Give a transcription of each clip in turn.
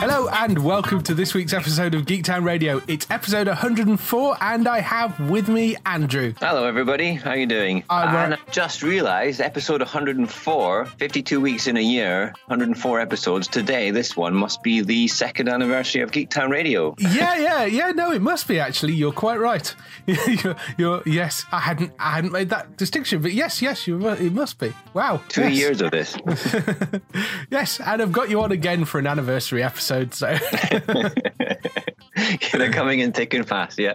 Hello and welcome to this week's episode of Geektown Radio. It's episode 104, and I have with me Andrew. Hello, everybody. How are you doing? I'm and right. I just realised episode 104, 52 weeks in a year, 104 episodes. Today, this one must be the second anniversary of Geektown Radio. Yeah, yeah, yeah. No, it must be actually. You're quite right. you're, you're, yes, I hadn't, I hadn't made that distinction, but yes, yes, you, it must be. Wow, Two yes. years of this. yes, and I've got you on again for an anniversary episode. So They're coming in thick and fast, yeah.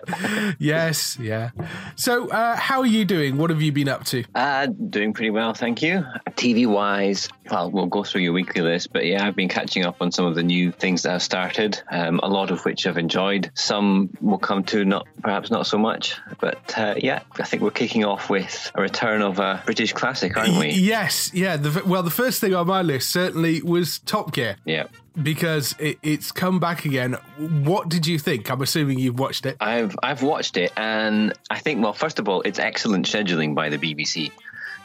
yes, yeah. So, uh, how are you doing? What have you been up to? Uh, doing pretty well, thank you. TV wise, well, we'll go through your weekly list, but yeah, I've been catching up on some of the new things that I've started, um, a lot of which I've enjoyed. Some will come to not perhaps not so much, but uh, yeah, I think we're kicking off with a return of a British classic, aren't we? Yes, yeah. The, well, the first thing on my list certainly was Top Gear. Yeah. Because it, it's come back again. What did you think? I'm assuming you've watched it. I've I've watched it, and I think well, first of all, it's excellent scheduling by the BBC,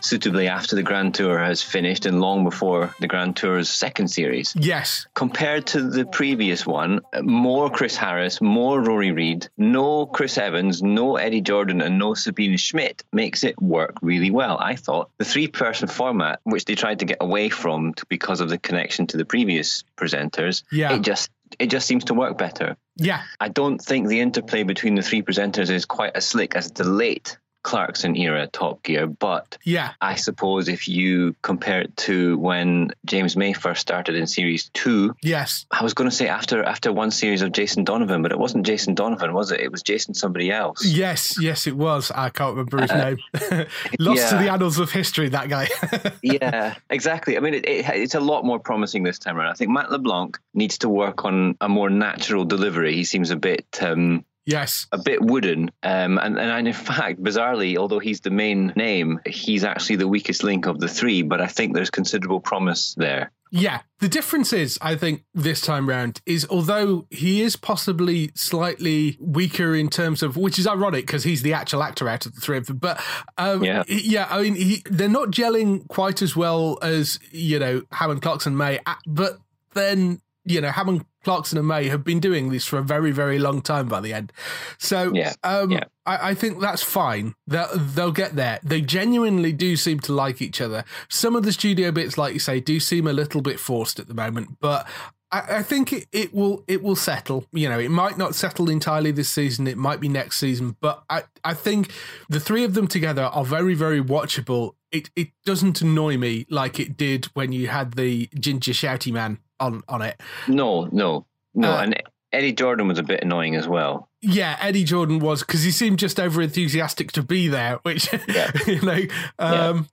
suitably after the Grand Tour has finished and long before the Grand Tour's second series. Yes, Compared to the previous one, more Chris Harris, more Rory Reid, no Chris Evans, no Eddie Jordan, and no Sabine Schmitz makes it work really well. I thought the three-person format, which they tried to get away from because of the connection to the previous presenters, Yeah. it just it just seems to work better. yeah, I don't think the interplay between the three presenters is quite as slick as the late Clarkson era Top Gear, but yeah, I suppose if you compare it to when James May first started in series two, yes. I was going to say after after one series of Jason Donovan, but it wasn't Jason Donovan, was it? It was Jason somebody else. Yes, yes, it was. I can't remember his name. Lost to the annals of history, that guy. yeah, exactly. I mean, it, it, it's a lot more promising this time around. I think Matt LeBlanc needs to work on a more natural delivery. He seems a bit um, yes, a bit wooden. Um, and, and in fact, bizarrely, although he's the main name, he's actually the weakest link of the three. But I think there's considerable promise there. yeah. The difference is, I think, this time round is although he is possibly slightly weaker in terms of, which is ironic because he's the actual actor out of the three of them. But um, Yeah. yeah, I mean, he, they're not gelling quite as well as you know Hammond Clarkson May, uh, but then you know Hammond Clarkson and May have been doing this for a very, very long time by the end. So Yeah, um, yeah. I, I think that's fine. They'll, they'll get there. They genuinely do seem to like each other. Some of the studio bits, like you say, do seem a little bit forced at the moment, but I, I think it, it will it will settle. You know, it might not settle entirely this season. It might be next season, but I, I think the three of them together are very, very watchable. It it doesn't annoy me like it did when you had the ginger shouty man on on it. No, no, no. Uh, and Eddie Jordan was a bit annoying as well. Yeah, Eddie Jordan was because he seemed just over enthusiastic to be there, which Yeah. you know. Um, a-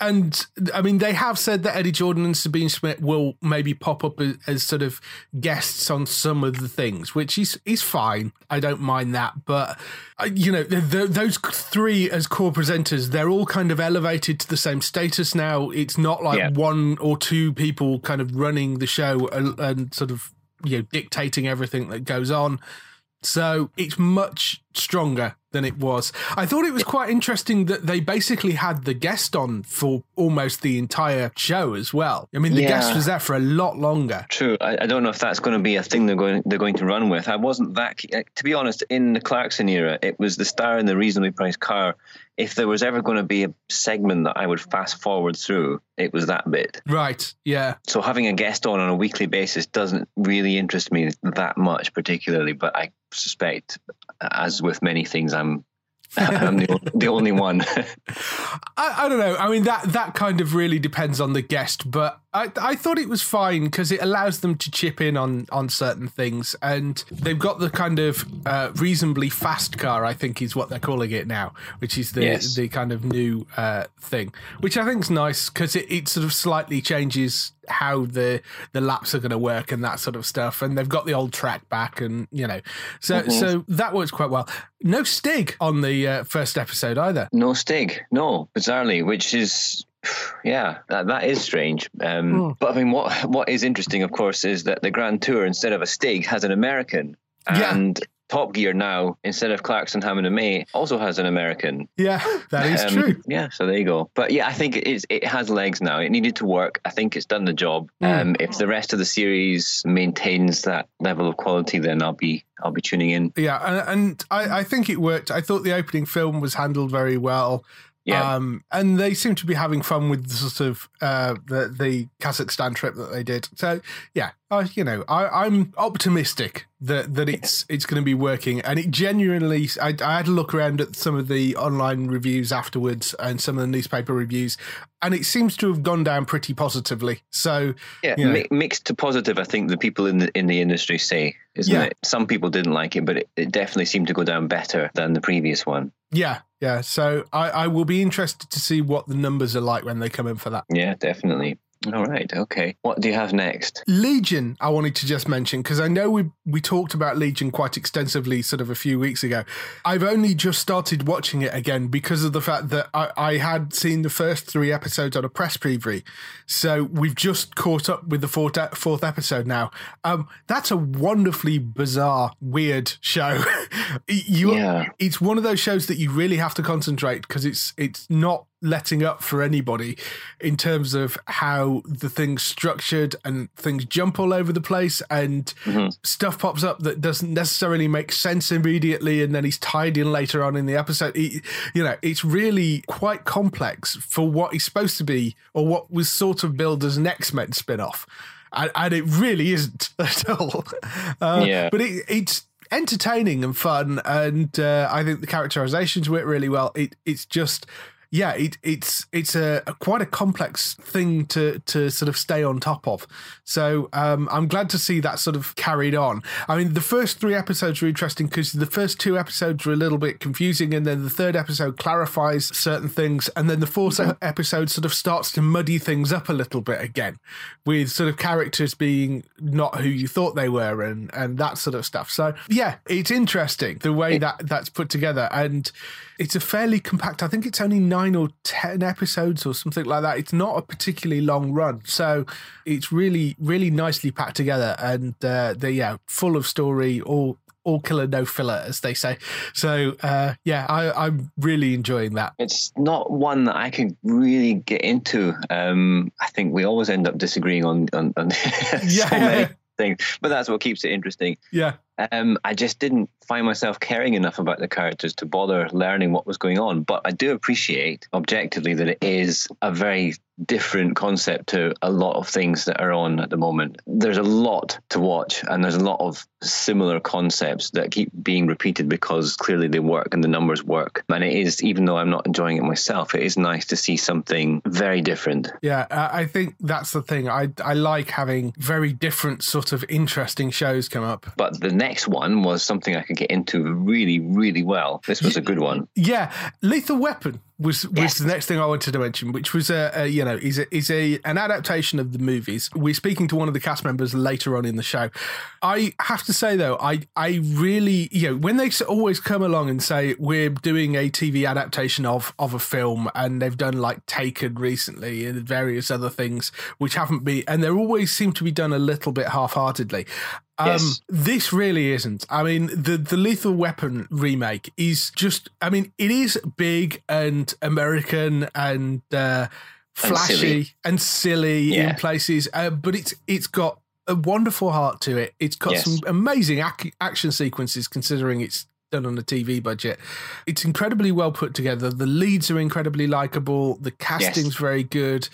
And I mean, they have said that Eddie Jordan and Sabine Schmitz will maybe pop up as, as sort of guests on some of the things, which is is fine. I don't mind that, but uh, you know, the, the, those three as core presenters, they're all kind of elevated to the same status now. It's not like Yeah. one or two people kind of running the show and, and sort of you know dictating everything that goes on. So it's much stronger than it was. I thought it was quite interesting that they basically had the guest on for almost the entire show as well. I mean, the Yeah. guest was there for a lot longer. True. I, I don't know if that's going to be a thing they're going they're going to run with. I wasn't that uh, to be honest. In the Clarkson era, it was the star in the reasonably priced car. If there was ever going to be a segment that I would fast forward through, it was that bit. Right. Yeah. So having a guest on on a weekly basis doesn't really interest me that much, particularly. But I suspect, as with many things, I'm I'm the, the only one. I, I don't know. I mean that that kind of really depends on the guest, but I I thought it was fine because it allows them to chip in on on certain things, and they've got the kind of uh, reasonably fast car. I think is what they're calling it now, which is the Yes. the kind of new uh, thing, which I think is nice because it, it sort of slightly changes how the the laps are going to work and that sort of stuff. And they've got the old track back, and you know, so so that works quite well. No Stig on the uh, first episode either. no Stig, no, bizarrely, which is. Yeah, that, that is strange. Um, Hmm. But I mean, what what is interesting, of course, is that the Grand Tour instead of a Stig has an American, Yeah. and Top Gear now instead of Clarkson, Hammond, and May also has an American. Yeah, that is Um, true. Yeah, so there you go. But yeah, I think it is. It has legs now. It needed to work. I think it's done the job. Mm. Um, if the rest of the series maintains that level of quality, then I'll be I'll be tuning in. Yeah, and, and I, I think it worked. I thought the opening film was handled very well. Yeah. Um, and they seem to be having fun with the sort of uh, the the Kazakhstan trip that they did. So yeah, uh, you know, I, I'm optimistic that that it's it's going to be working. And it genuinely, I, I had a look around at some of the online reviews afterwards and some of the newspaper reviews, and it seems to have gone down pretty positively. So Yeah, you know, mi- mixed to positive. I think the people in the in the industry say, isn't Yeah. it? Some people didn't like it, but it, it definitely seemed to go down better than the previous one. Yeah, yeah. So I, I will be interested to see what the numbers are like when they come in for that. Yeah, definitely. All right. Okay. What do you have next? Legion, I wanted to just mention because I know we we talked about Legion quite extensively, sort of a few weeks ago. I've only just started watching it again because of the fact that I, I had seen the first three episodes on a press preview, so we've just caught up with the fourth fourth episode now. Um, that's a wonderfully bizarre, weird show. you, Yeah. it's one of those shows that you really have to concentrate because it's it's not letting up for anybody in terms of how the thing's structured and things jump all over the place and stuff pops up that doesn't necessarily make sense immediately and then he's tied in later on in the episode. It- you know it's really quite complex for what he's supposed to be or what was sort of billed as an x-men spin-off. And, and it really isn't at all. Uh, Yeah. but it, it's entertaining and fun and uh, i think the characterizations work really well. It, it's just yeah, it, it's it's a, a quite a complex thing to to sort of stay on top of. So um, I'm glad to see that sort of carried on. I mean, the first three episodes are interesting because the first two episodes are a little bit confusing, and then the third episode clarifies certain things, and then the 4th e- episode sort of starts to muddy things up a little bit again, with sort of characters being not who you thought they were, and and that sort of stuff. So yeah, it's interesting the way that that's put together, and it's a fairly compact. I think it's only nine or ten episodes or something like that. It's not a particularly long run, so it's really, really nicely packed together, and uh, they're yeah, full of story, all all killer no filler, as they say. So uh, yeah, I, I'm really enjoying that. It's not one that I can really get into. Um, I think we always end up disagreeing on on, on so yeah, many things, but that's what keeps it interesting. Yeah, Um, I just didn't find myself caring enough about the characters to bother learning what was going on. But I do appreciate objectively that it is a very different concept to a lot of things that are on at the moment. There's a lot to watch, and there's a lot of similar concepts that keep being repeated because clearly they work and the numbers work. And it is, even though I'm not enjoying it myself, it is nice to see something very different. yeah. I think that's the thing. I I like having very different sort of interesting shows come up. But the next one was something I could get into really, really well. This was a good one. Yeah, Lethal Weapon was was Yes. the next thing I wanted to mention, which was a, a you know is a, is a an adaptation of the movies. We're speaking to one of the cast members later on in the show. I have to say though, I I really you know when they always come along and say we're doing a TV adaptation of of a film, and they've done like Taken recently and various other things which haven't been, and they always seem to be done a little bit half heartedly. Um, Yes. This really isn't. I mean, the the Lethal Weapon remake is just. I mean, it is big and American and uh, flashy silly. and silly Yeah. in places, uh, but it's it's got a wonderful heart to it. It's got Yes. some amazing ac- action sequences, considering it's done on a TV budget. It's incredibly well put together. The leads are incredibly likable. The casting's very good.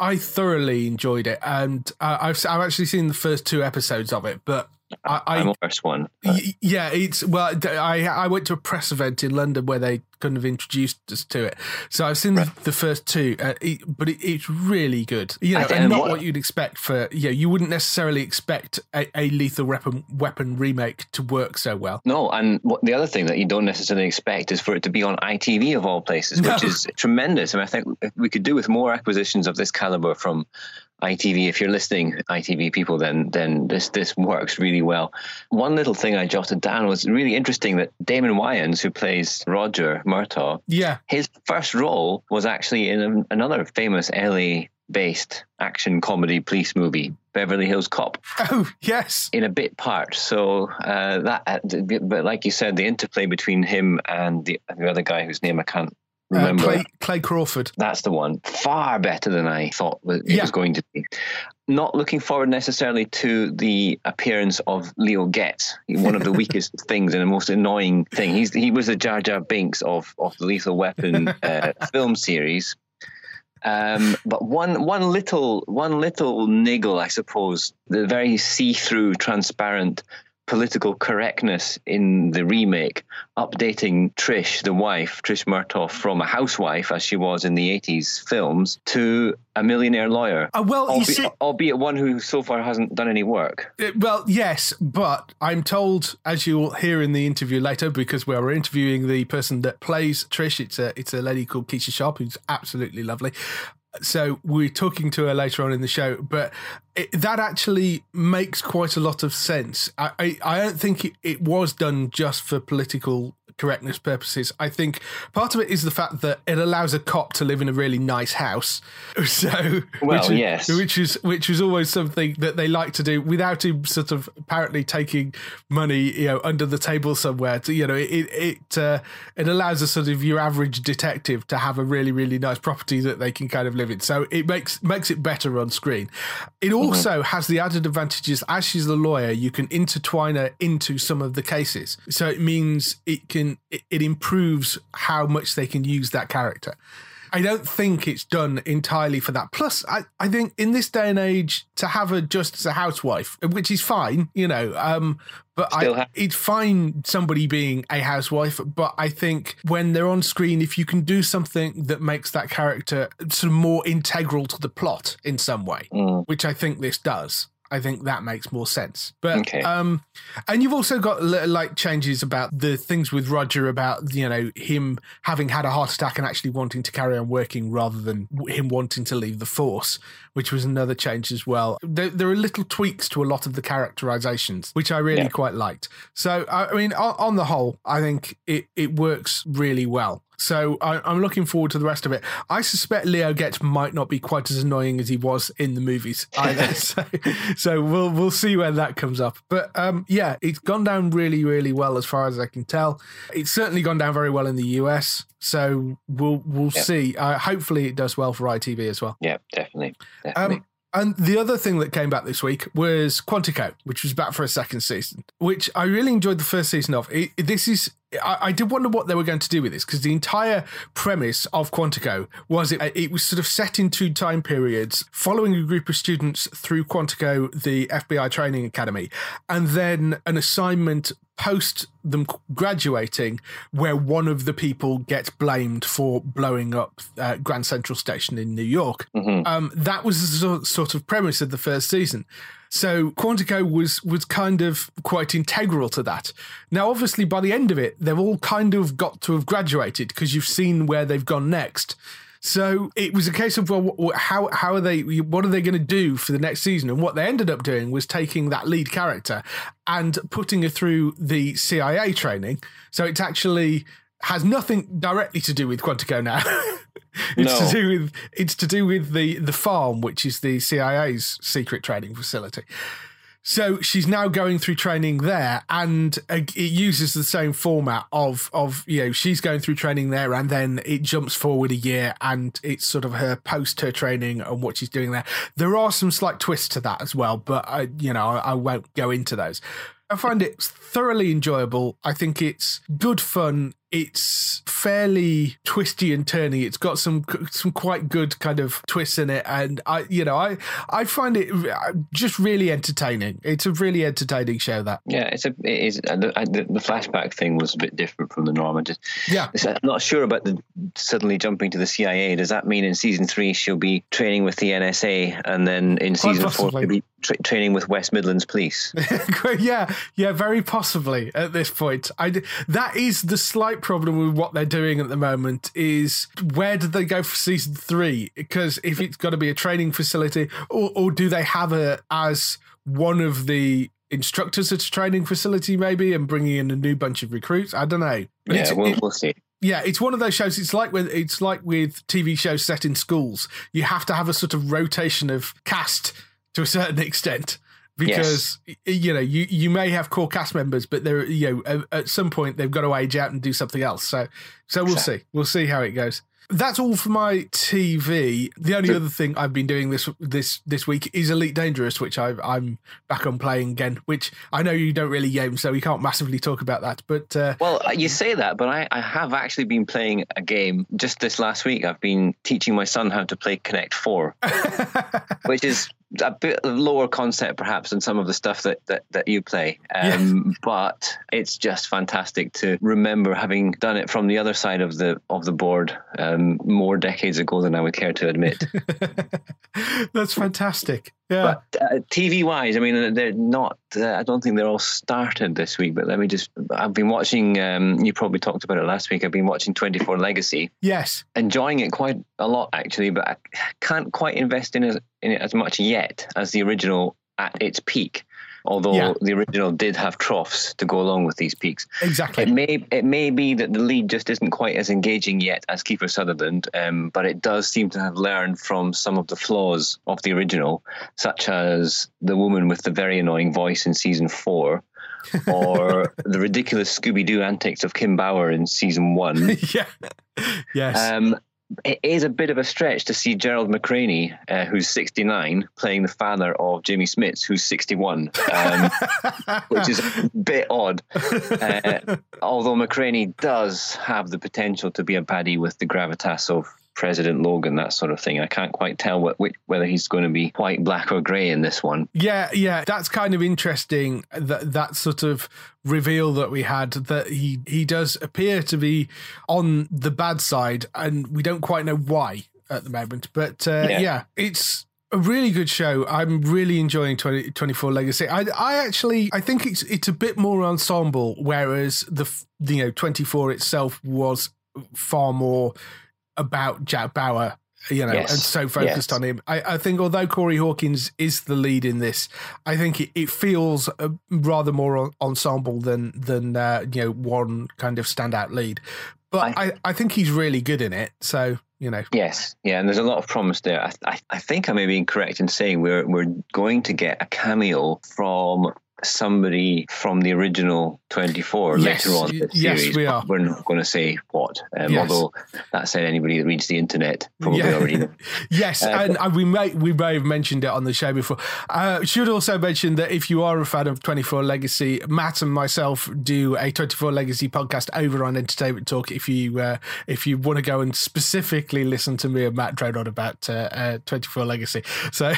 I thoroughly enjoyed it, and uh, I've I've actually seen the first two episodes of it, but I, I'm the first one. Y- Yeah, it's well. I I went to a press event in London where they kind of introduced us to it. So I've seen the, the first two, uh, it, but it, it's really good. You know, and not what- what you'd expect for. You know, you wouldn't necessarily expect a, a lethal weapon weapon remake to work so well. No, and what, the other thing that you don't necessarily expect is for it to be on ITV of all places, which No. is tremendous. I mean, I think we could do with more acquisitions of this caliber from ITV. If you're listening, ITV people, then then this this works really well. One little thing I jotted down was really interesting that Damon Wayans, who plays Roger Murtaugh, Yeah, his first role was actually in a, another famous LA based action comedy police movie, Beverly Hills Cop Oh yes, in a bit part. So uh, that, uh, but like you said, the interplay between him and the, the other guy whose name I can't uh, remember. Clayne, Clayne Crawford. That's the one. Far better than I thought it Yeah. was going to be. Not looking forward necessarily to the appearance of Leo Getz, one of the weakest things and the most annoying thing. He's he was the Jar Jar Binks of of the Lethal Weapon uh, film series. Um, but one one little one little niggle, I suppose, the very see-through, transparent political correctness in the remake, updating Trish, the wife, Trish Murtaugh, from a housewife as she was in the 80s films to a millionaire lawyer. Uh, well, you Albeit, see, albeit one who so far hasn't done any work. Uh, Well, yes, but I'm told, as you'll hear in the interview later, because we're interviewing the person that plays Trish. It's a it's a lady called Keesha Sharp, who's absolutely lovely. So we're talking to her later on in the show, but it, that actually makes quite a lot of sense. I I, I don't think it, it was done just for political correctness purposes. I think part of it is the fact that it allows a cop to live in a really nice house. So Well, which is, yes. which is which is always something that they like to do without him sort of apparently taking money, you know, under the table somewhere. To you know, it it uh, it allows a sort of your average detective to have a really really nice property that they can kind of live in. So it makes makes it better on screen. It also has the added advantages as she's the lawyer, you can intertwine her into some of the cases. So it means it can it, it improves how much they can use that character. I don't think it's done entirely for that. Plus, I, I think in this day and age, to have her just as a housewife, which is fine, you know, um, but I, ha- it's fine somebody being a housewife. But I think when they're on screen, if you can do something that makes that character sort of more integral to the plot in some way, Mm. which I think this does. I think that makes more sense. But Okay. um and you've also got like changes about the things with Roger about you know him having had a heart attack and actually wanting to carry on working rather than him wanting to leave the force, which was another change as well. There, there are little tweaks to a lot of the characterizations, which I really Yeah. quite liked. So I, mean, on, on the whole, I think it it works really well. So I, I'm looking forward to the rest of it. I suspect Leo Getz might not be quite as annoying as he was in the movies either. so, so we'll we'll see when that comes up. But um, yeah, it's gone down really really well as far as I can tell. It's certainly gone down very well in the US. So we'll we'll Yeah. see. Uh, hopefully, it does well for ITV as well. Yeah, definitely. definitely. Um, and the other thing that came back this week was Quantico, which was back for a second season, which I really enjoyed the first season of. It, this is, I, I did wonder what they were going to do with this because the entire premise of Quantico was it, it was sort of set in two time periods, following a group of students through Quantico, the FBI training academy, and then an assignment post them graduating where one of the people gets blamed for blowing up uh, Grand Central Station in New York. Mhm. Um, that was the sort of premise of the first season. So Quantico was was kind of quite integral to that. Now, obviously, by the end of it, they've all kind of got to have graduated because you've seen where they've gone next. So it was a case of well, how how are they? What are they going to do for the next season? And what they ended up doing was taking that lead character and putting her through the CIA training. So it's actually has nothing directly to do with Quantico now. it's No. to do with it's to do with the the farm, which is the CIA's secret training facility. So she's now going through training there, and uh, it uses the same format of of you know she's going through training there, and then it jumps forward a year, and it's sort of her post her training and what she's doing there. There are some slight twists to that as well, but I you know I, I won't go into those. I find it thoroughly enjoyable. I think it's good fun. It's fairly twisty and turny. It's got some some quite good kind of twists in it, and I, you know, I I find it uh, just really entertaining. It's a really entertaining show. That yeah, it's a it is the, the flashback thing was a bit different from the norm. I just yeah, I'm not sure about the suddenly jumping to the CIA. Does that mean in season three she'll be training with the NSA, and then in season four she'll be tra- training with West Midlands Police? yeah, yeah, very possibly at this point. I that is the slight problem with what they're doing at the moment is where do they go for season three? Because if it's got to be a training facility, or, or do they have it as one of the instructors at a training facility, maybe, and bringing in a new bunch of recruits? I don't know. But yeah, we'll, we'll see yeah, it's one of those shows. It's like with it's like with TV shows set in schools. You have to have a sort of rotation of cast to a certain extent because yes. you know you you may have core cast members, but they're you know at, some point they've got to age out and do something else. So so we'll see we'll see how it goes. That's all for my TV. The only other thing I've been doing this this this week is Elite Dangerous, which i am back on playing again. Which I know you don't really game, so we can't massively talk about that. But uh, well, you say that, but I, I have actually been playing a game just this last week. I've been teaching my son how to play Connect Four, which is a bit lower concept perhaps than some of the stuff that that, that you play. Um, yeah. but it's just fantastic to remember having done it from the other side of the of the board um, more decades ago than I would care to admit. That's fantastic yeah. But uh, TV wise I mean they're not uh, I don't think they're all started this week but let me just I've been watching um, you probably talked about it last week I've been watching 24 Legacy. Yes. Enjoying it quite a lot actually but I can't quite invest in it, in it as much yet as the original at its peak. Although yeah. the original did have troughs to go along with these peaks. Exactly. It may it may be that the lead just isn't quite as engaging yet as Kiefer Sutherland, um, but it does seem to have learned from some of the flaws of the original, such as the woman with the very annoying voice in season four, or the ridiculous Scooby Doo antics of Kim Bauer in season one. yeah. Yes. Um, it is a bit of a stretch to see Gerald McRaney, uh, who's 69, playing the father of Jimmy Smits, who's 61, um, which is a bit odd. Uh, although McRaney does have the potential to be a baddie with the gravitas of President Logan, that sort of thing. I can't quite tell what, which, whether he's going to be white, black, or grey in this one. Yeah, yeah, that's kind of interesting. That that sort of reveal that we had that he he does appear to be on the bad side, and we don't quite know why at the moment. But uh, yeah. yeah, it's a really good show. I'm really enjoying 20, 24 Legacy. I, I actually I think it's it's a bit more ensemble, whereas the you know 24 itself was far more about Jack Bauer, you know, yes. and so focused yes. on him. I, I, think although Corey Hawkins is the lead in this, I think it, it feels rather more ensemble than than uh, you know one kind of standout lead. But I, I, I think he's really good in it. So you know. Yes, yeah, and there's a lot of promise there. I, I, I, think I may be incorrect in saying we're we're going to get a cameo from somebody from the original 24 yes, later on the series. Yes, we are. We're not going to say what. Um, yes. Although that said, anybody that reads the internet probably yeah. already knows. yes, uh, and, we may we may have mentioned it on the show before. Uh, should also mention that if you are a fan of 24 Legacy, Matt and myself do a 24 Legacy podcast over on Entertainment Talk. If you uh, if you want to go and specifically listen to me and Matt drone on about uh, uh, 24 Legacy, so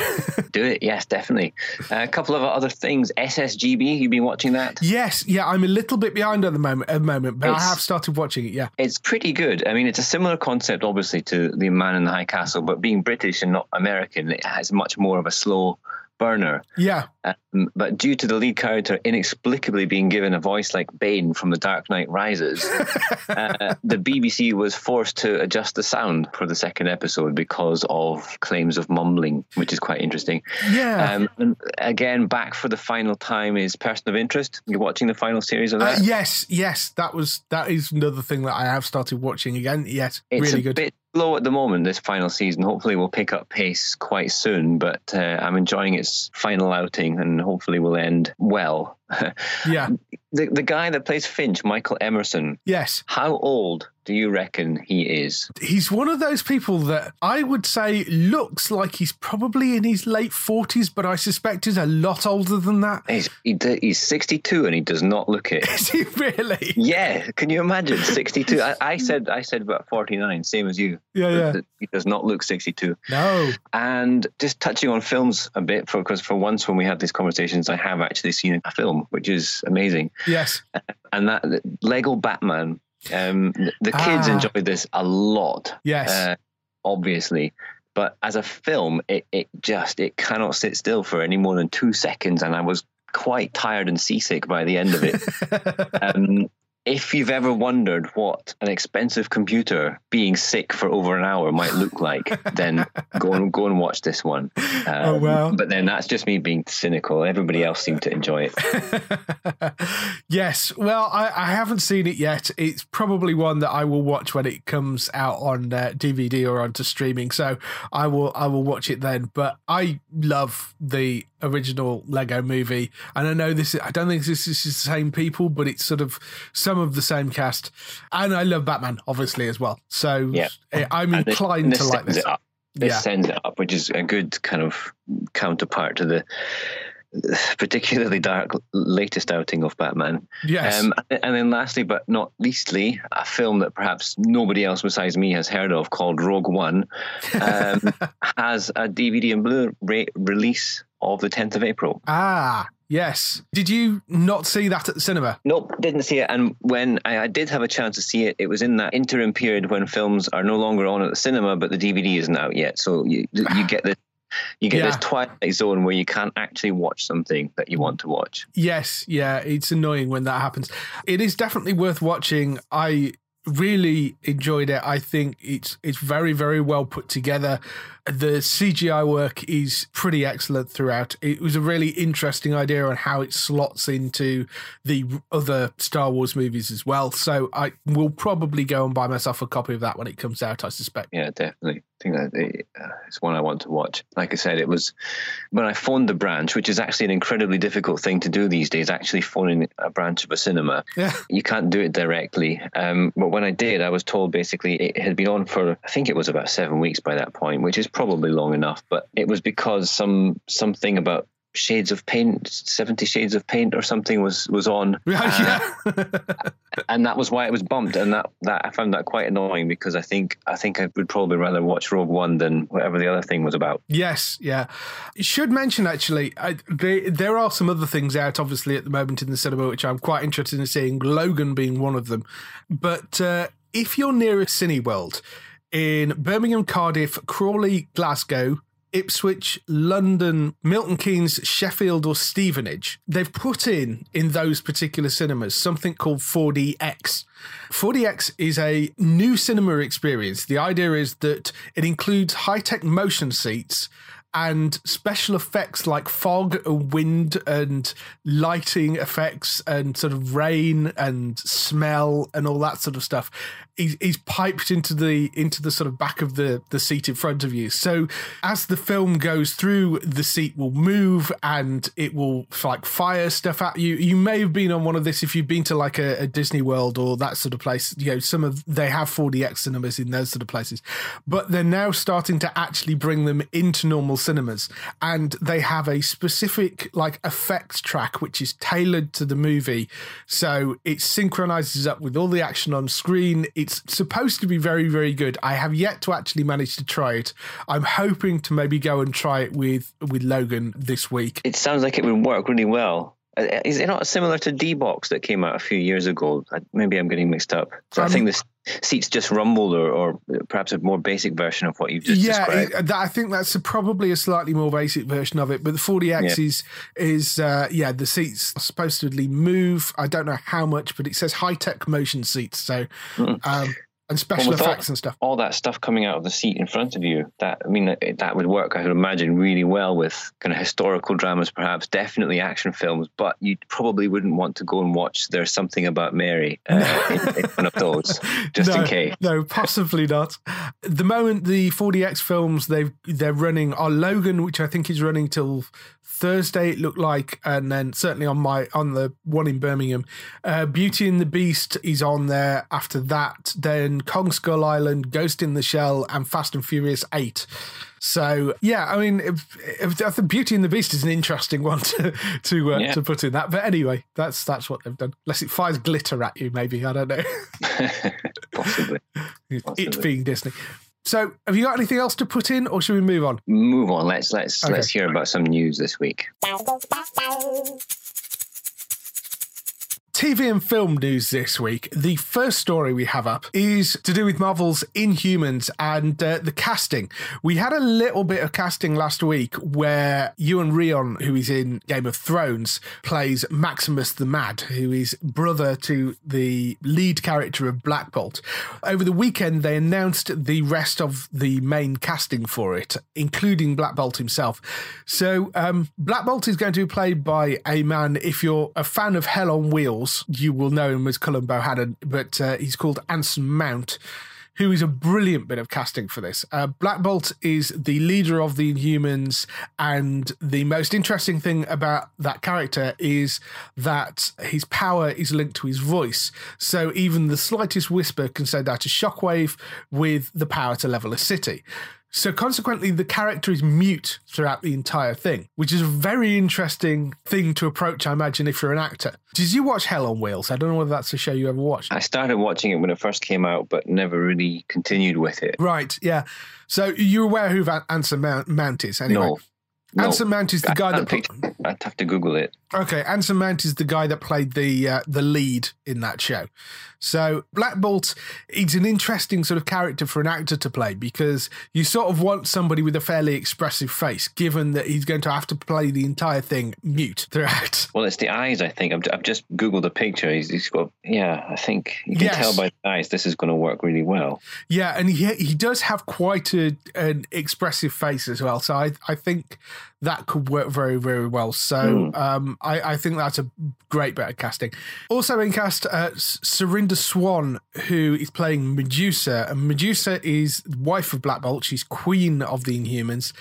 do it. Yes, definitely. a couple of other things. SS GB. You've been watching that? Yes, yeah. I'm a little bit behind at the moment, at the moment, but it's, I have started watching it. Yeah, it's pretty good. I mean, it's a similar concept, obviously, to the Man in the High Castle, but being British and not American, it has much more of a slow burner. Yeah. Um, but due to the lead character inexplicably being given a voice like Bane from The Dark Knight Rises, uh, the BBC was forced to adjust the sound for the second episode because of claims of mumbling, which is quite interesting. Yeah. Um, and again, back for the final time is Person of Interest. You're watching the final series of uh, that? Uh, yes, yes. That was that is another thing that I have started watching again. Yes, it's really good. Bit, slow at the moment. This final season, hopefully, we'll pick up pace quite soon. But uh, I'm enjoying its final outing, and hopefully, will end well. Yeah. the the guy that plays Finch, Michael Emerson. Yes. How old do you reckon he is? He's one of those people that I would say looks like he's probably in his late 40s, but I suspect he's a lot older than that. He's he, he's 62 and he does not look it. Is he really? Yeah, can you imagine 62? I, I said I said about 49, same as you. Yeah, yeah. He does not look 62. No. And just touching on films a bit, because for once when we have these conversations, I have actually seen a film, which is amazing. Yes. And that Lego Batman. Um, the kids Ah. enjoyed this a lot. Yes. uh, obviously. But as a film, it, it just it cannot sit still for any more than two seconds, and I was quite tired and seasick by the end of it. um, if you've ever wondered what an expensive computer being sick for over an hour might look like, then go and go and watch this one. Um, Oh, wow. But then that's just me being cynical. Everybody else seemed to enjoy it. yes. Well, I, I haven't seen it yet. It's probably one that I will watch when it comes out on uh, DVD or onto streaming. So I will I will watch it then. But I love the original Lego movie, and I know this. I don't think this is the same people, but it's sort of some of the same cast. And I love Batman, obviously as well. So Yeah. eh, I'm And this- inclined this to like this. it up. This Yeah. sends it up, which is a good kind of counterpart to the particularly dark latest outing of Batman. Yes. Um, and then lastly, but not leastly, a film that perhaps nobody else besides me has heard of called Rogue One um, has a DVD and Blu-ray release of the 10th of April. ah, yes. Did you not see that at the cinema? Nope, didn't see it. And when I, I did have a chance to see it, it was in that interim period when films are no longer on at the cinema, but the DVD isn't out yet. So you you get this you get this Yeah. twilight zone where you can't actually watch something that you want to watch. Yes, yeah, it's annoying when that happens. It is definitely worth watching. I really enjoyed it. I think it's it's very very well put together. The CGI work is pretty excellent throughout. It was a really interesting idea on how it slots into the other Star Wars movies as well. So I will probably go and buy myself a copy of that when it comes out. I suspect. Yeah, definitely. Think that uh, it's one I want to watch. Like I said, it was when I phoned the branch, which is actually an incredibly difficult thing to do these days. Actually, phoning a branch of a cinema, Yeah. you can't do it directly. Um, but when I did, I was told basically it had been on for I think it was about seven weeks by that point, which is probably long enough. But it was because some something about shades of paint 70 shades of paint or something was was on uh, and that was why it was bumped and that that i found that quite annoying because i think i think i would probably rather watch rogue one than whatever the other thing was about Yes, yeah. Should mention actually, I, they, there are some other things out, obviously, at the moment in the cinema, which I'm quite interested in seeing. Logan being one of them. But uh, if you're near a Cineworld in Birmingham, Cardiff, Crawley, Glasgow, Ipswich, London, Milton Keynes, Sheffield, or Stevenage, they've put in in those particular cinemas something called 4DX. 4DX is a new cinema experience. The idea is that it includes high tech motion seats and special effects like fog and wind and lighting effects and sort of rain and smell and all that sort of stuff is, is piped into the into the sort of back of the the seat in front of you. So as the film goes through the seat will move and it will like fire stuff at you. You may have been on one of this if you've been to like a, a disney world or that sort of place. You know some of they have 4dx cinemas in those sort of places. But they're now starting to actually bring them into normal cinemas. And they have a specific like effects track which is tailored to the movie. So it synchronizes up with all the action on screen it's supposed to be very very good. I have yet to actually manage to try it. I'm hoping to maybe go and try it with with logan this week. It sounds like it would work really well is it not similar to d-box that came out a few years ago maybe i'm getting mixed up so i Um, think this seats just rumbled or, or perhaps a more basic version of what you've just yeah, described that, I think that's a, probably a slightly more basic version of it. But the 4DX Yeah. is is uh, yeah, the seats supposedly move. I don't know how much, but it says high tech motion seats. So um, and special Well, with all- effects and stuff. all that stuff coming out of the seat in front of you that i mean that- that would work i could imagine really well with kind of historical dramas perhaps definitely action films but you probably wouldn't want to go and watch there's something about mary uh, in, in one of those just no, in case No, possibly not. The moment the 4DX films they they're running are Logan, which I think is running till Thursday. It looked like, and then certainly on my on the one in Birmingham, uh, Beauty and the Beast is on there. After that, then Kong Skull Island, Ghost in the Shell, and Fast and Furious Eight. So yeah, I mean, if, if, I think Beauty and the Beast is an interesting one to to uh, Yeah. to put in that. But anyway, that's that's what they've done. Unless it fires glitter at you, maybe I don't know. possibly it being Disney. So, have you got anything else to put in, or should we move on? move on let's let's Okay. let's hear about some news this week TV and film news this week. The first story we have up is to do with Marvel's Inhumans and uh, the casting. We had a little bit of casting last week where Iwan Rheon, who is in Game of Thrones, plays Maximus the Mad, who is brother to the lead character of Black Bolt. Over the weekend, they announced the rest of the main casting for it, including Black Bolt himself. So, um, Black Bolt is going to be played by a man, if you're a fan of Hell on Wheels, you will know him as Cullen Bohannon, but uh, he's called Anson Mount. Who is a brilliant bit of casting for this? Uh, Black Bolt is the leader of the Inhumans, and the most interesting thing about that character is that his power is linked to his voice. So even the slightest whisper can send out a shockwave with the power to level a city. So consequently, the character is mute throughout the entire thing, which is a very interesting thing to approach, I imagine, if you're an actor. Did you watch Hell on Wheels? I don't know whether that's a show you ever watched. i started watching it when it first came out but never really continued with it Right, yeah. So you're aware who Anson Mount, Mount is, anyway? no Anson Mount is the I guy that put, i'd have to google it Okay, Anson Mount is the guy that played the uh, the lead in that show. So Black Bolt, he's an interesting sort of character for an actor to play because you sort of want somebody with a fairly expressive face, given that he's going to have to play the entire thing mute throughout. Well, it's the eyes. I think I've, I've just googled a picture. He's, he's got yeah. I think you can Yes. tell by the eyes this is going to work really well. Yeah, and he he does have quite a, an expressive face as well. So I I think that could work very very well. So um, I I think that's a great bit of casting. Also in cast, uh, S- Serinda Swan, who is playing Medusa, and Medusa is wife of Black Bolt. She's queen of the Inhumans.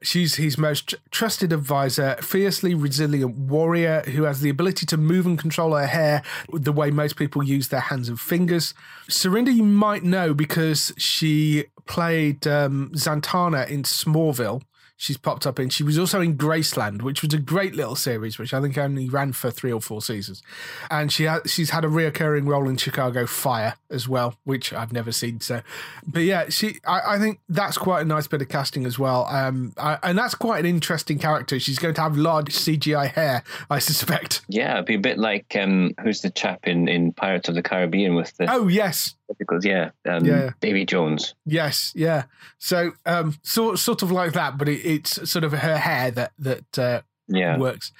She's his most trusted advisor, fiercely resilient warrior who has the ability to move and control her hair the way most people use their hands and fingers. Serinda, you might know because she played um, Zatanna in Smallville. She's popped up in. She was also in Graceland, which was a great little series, which I think only ran for three or four seasons. And she ha- she's had a reoccurring role in Chicago Fire as well, which I've never seen. So, but yeah, she. I, I think that's quite a nice bit of casting as well. Um, I, and that's quite an interesting character. She's going to have large CGI hair, I suspect. Yeah, it'd be a bit like um, who's the chap in, in Pirates of the Caribbean with the Oh yes, because yeah, um, Yeah. Davy Jones. Yes, yeah. So, um, sort sort of like that, but it, it's sort of her hair that that uh, Yeah, works.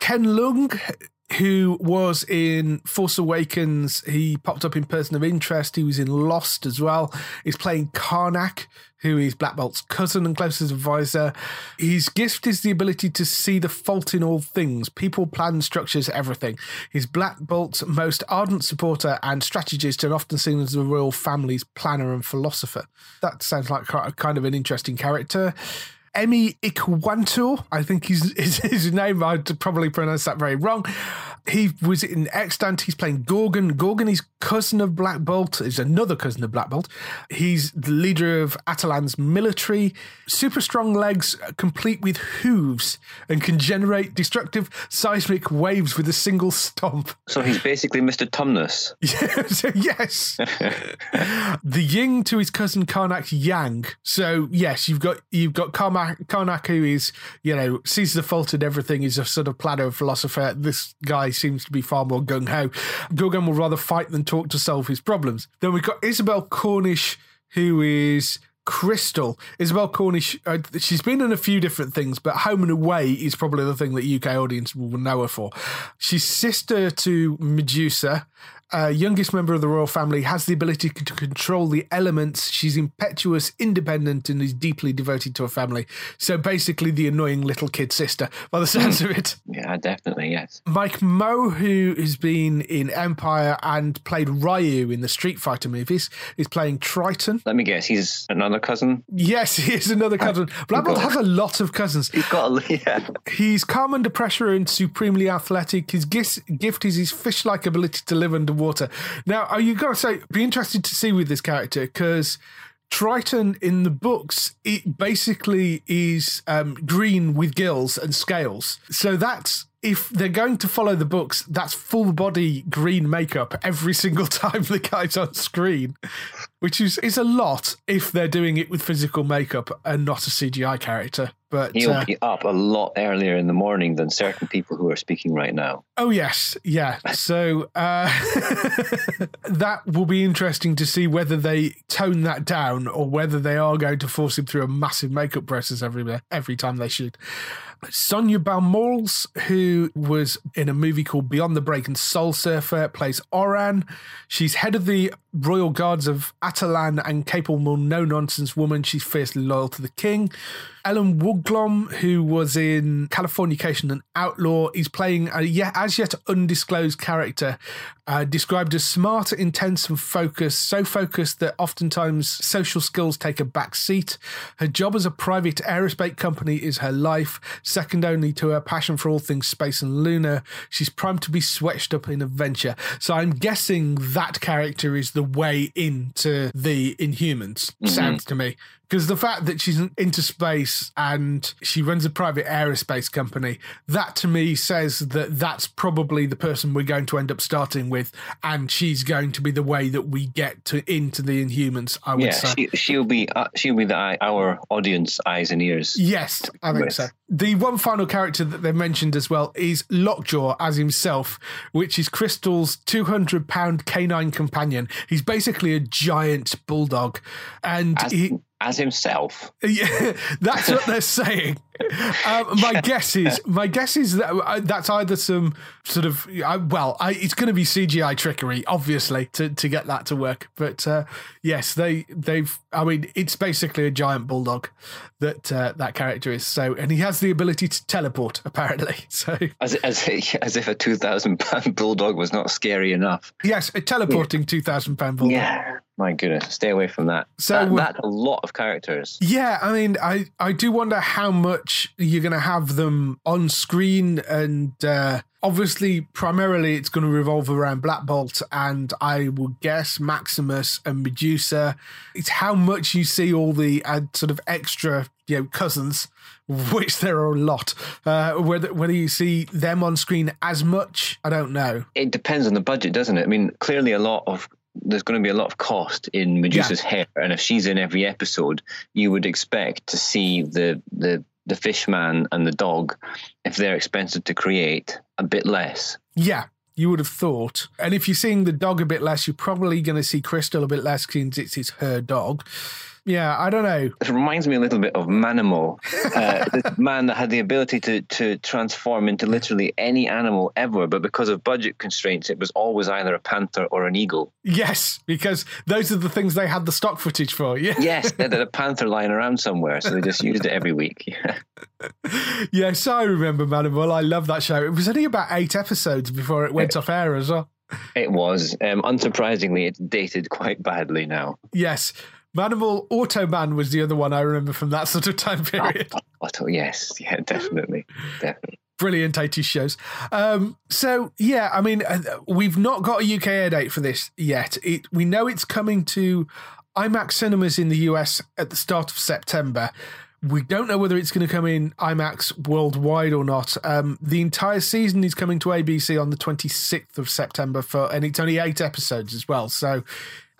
Ken Leung, who was in Force Awakens, he popped up in Person of Interest. He was in Lost as well. He's playing Karnak, who is Black Bolt's cousin and closest advisor. His gift is the ability to see the fault in all things people, plans, structures, everything. He's Black Bolt's most ardent supporter and strategist, and often seen as the royal family's planner and philosopher. That sounds like kind of an interesting character. Eme Ikwuakor, I think is his name. I'd probably pronounce that very wrong. He was in Extant. He's playing Gorgon. Gorgon is cousin of Black Bolt. Is another cousin of Black Bolt. He's the leader of Attilan's military. Super strong legs, complete with hooves, and can generate destructive seismic waves with a single stomp. so he's basically Mr. Tumnus. So yes. the Ying to his cousin Karnak Yang. So yes, you've got you've got Karnak, Karnak who is you know sees the fault in everything. He's a sort of and philosopher. This guy seems to be far more gung ho. Gorgon will rather fight than talk to solve his problems. Then we've got Isabelle Cornish, who is. Crystal, Isabelle Cornish, uh, she's been in a few different things, but Home and Away is probably the thing that UK audience will know her for. She's sister to Medusa, uh, youngest member of the royal family, has the ability to control the elements. She's impetuous, independent, and is deeply devoted to her family. So basically, the annoying little kid sister, by the sounds of it. Yeah, definitely, yes. Mike Moh, who has been in Empire and played Ryu in the Street Fighter movies, is playing Triton. Let me guess, he's another cousin. Yes, he is another cousin. Bolt has a lot of cousins. He's got a yeah. He's calm under pressure and supremely athletic. His gift, gift is his fish-like ability to live underwater. Now, are you going to say, be interested to see with this character because Triton in the books it basically is um, green with gills and scales. So that's if they're going to follow the books, that's full body green makeup every single time the guy's on screen, which is is a lot if they're doing it with physical makeup and not a CGI character. But He'll uh, be up a lot earlier in the morning than certain people who are speaking right now. Oh yes, yeah. So uh, that will be interesting to see whether they tone that down or whether they are going to force him through a massive makeup process every every time they shoot. Sonya Balmores, who was in a movie called Beyond the Break and Soul Surfer, plays Auran. She's head of the Royal Guards of Attilan and capable, no nonsense woman. She's fiercely loyal to the king. Ellen Woglom, who was in Californication and Outlaw, is playing a yet, as yet undisclosed character, uh, described as smart, intense, and focused. So focused that oftentimes social skills take a back seat. Her job as a private aerospace company is her life, second only to her passion for all things space and lunar. She's primed to be swept up in adventure. So I'm guessing that character is the way into the Inhumans. Sounds to me. Because the fact that she's into space and she runs a private aerospace company, that to me says that that's probably the person we're going to end up starting with, and she's going to be the way that we get to into the Inhumans. I would Yeah, say. she, she'll be uh, she'll be the our audience eyes and ears. Yes, I think With- so. The one final character that they mentioned as well is Lockjaw as himself, which is Crystal's 200 pound canine companion. He's basically a giant bulldog. And As, he, as himself. yeah, that's what they're saying. Um, my guess is my guess is that uh, that's either some sort of uh, well, I, it's going to be CGI trickery, obviously, to, to get that to work. But uh, yes, they they've. I mean, it's basically a giant bulldog that uh, that character is. So, and he has the ability to teleport, apparently. So As, as, as if a 2,000 pound bulldog was not scary enough. yes, a teleporting two thousand pound bulldog. Yeah. My goodness. Stay away from that. So, that, that's a lot of characters. Yeah, I mean, I, I do wonder how much you're going to have them on screen, and uh, obviously, primarily, it's going to revolve around Black Bolt, and I would guess Maximus and Medusa. It's how much you see all the uh, sort of extra, you know, cousins, which there are a lot. Uh, whether whether you see them on screen as much, I don't know. It depends on the budget, doesn't it? I mean, clearly a lot of there's going to be a lot of cost in Medusa's hair, and if she's in every episode, you would expect to see the the the fish man and the dog, if they're expensive to create, a bit less. Yeah. You would have thought. And if you're seeing the dog a bit less, you're probably going to see Crystal a bit less since it's, it's her dog. Yeah, I don't know. It reminds me a little bit of Manimal, uh, this man that had the ability to to transform into literally any animal ever, but because of budget constraints, it was always either a panther or an eagle. Yes, because those are the things they had the stock footage for. Yeah. Yes, they had a panther lying around somewhere, so they just used it every week. Yeah. yes, I remember Manimal. I love that show. It was only about eight episodes before it went off air as well. it was. Um, unsurprisingly, it's dated quite badly now. Yes. Manimal Automan was the other one I remember from that sort of time period. Otto, yes, yeah, definitely, definitely. Brilliant 80s shows. Um, so, yeah, I mean, uh, we've not got a UK air date for this yet. It, we know it's coming to IMAX cinemas in the US at the start of September. We don't know whether it's going to come in IMAX worldwide or not. Um, the entire season is coming to ABC on the 26th of September for, and it's only eight episodes as well. So,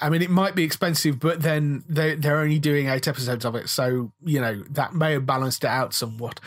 I mean, it might be expensive, but then they they're only doing eight episodes of it, so you know that may have balanced it out somewhat.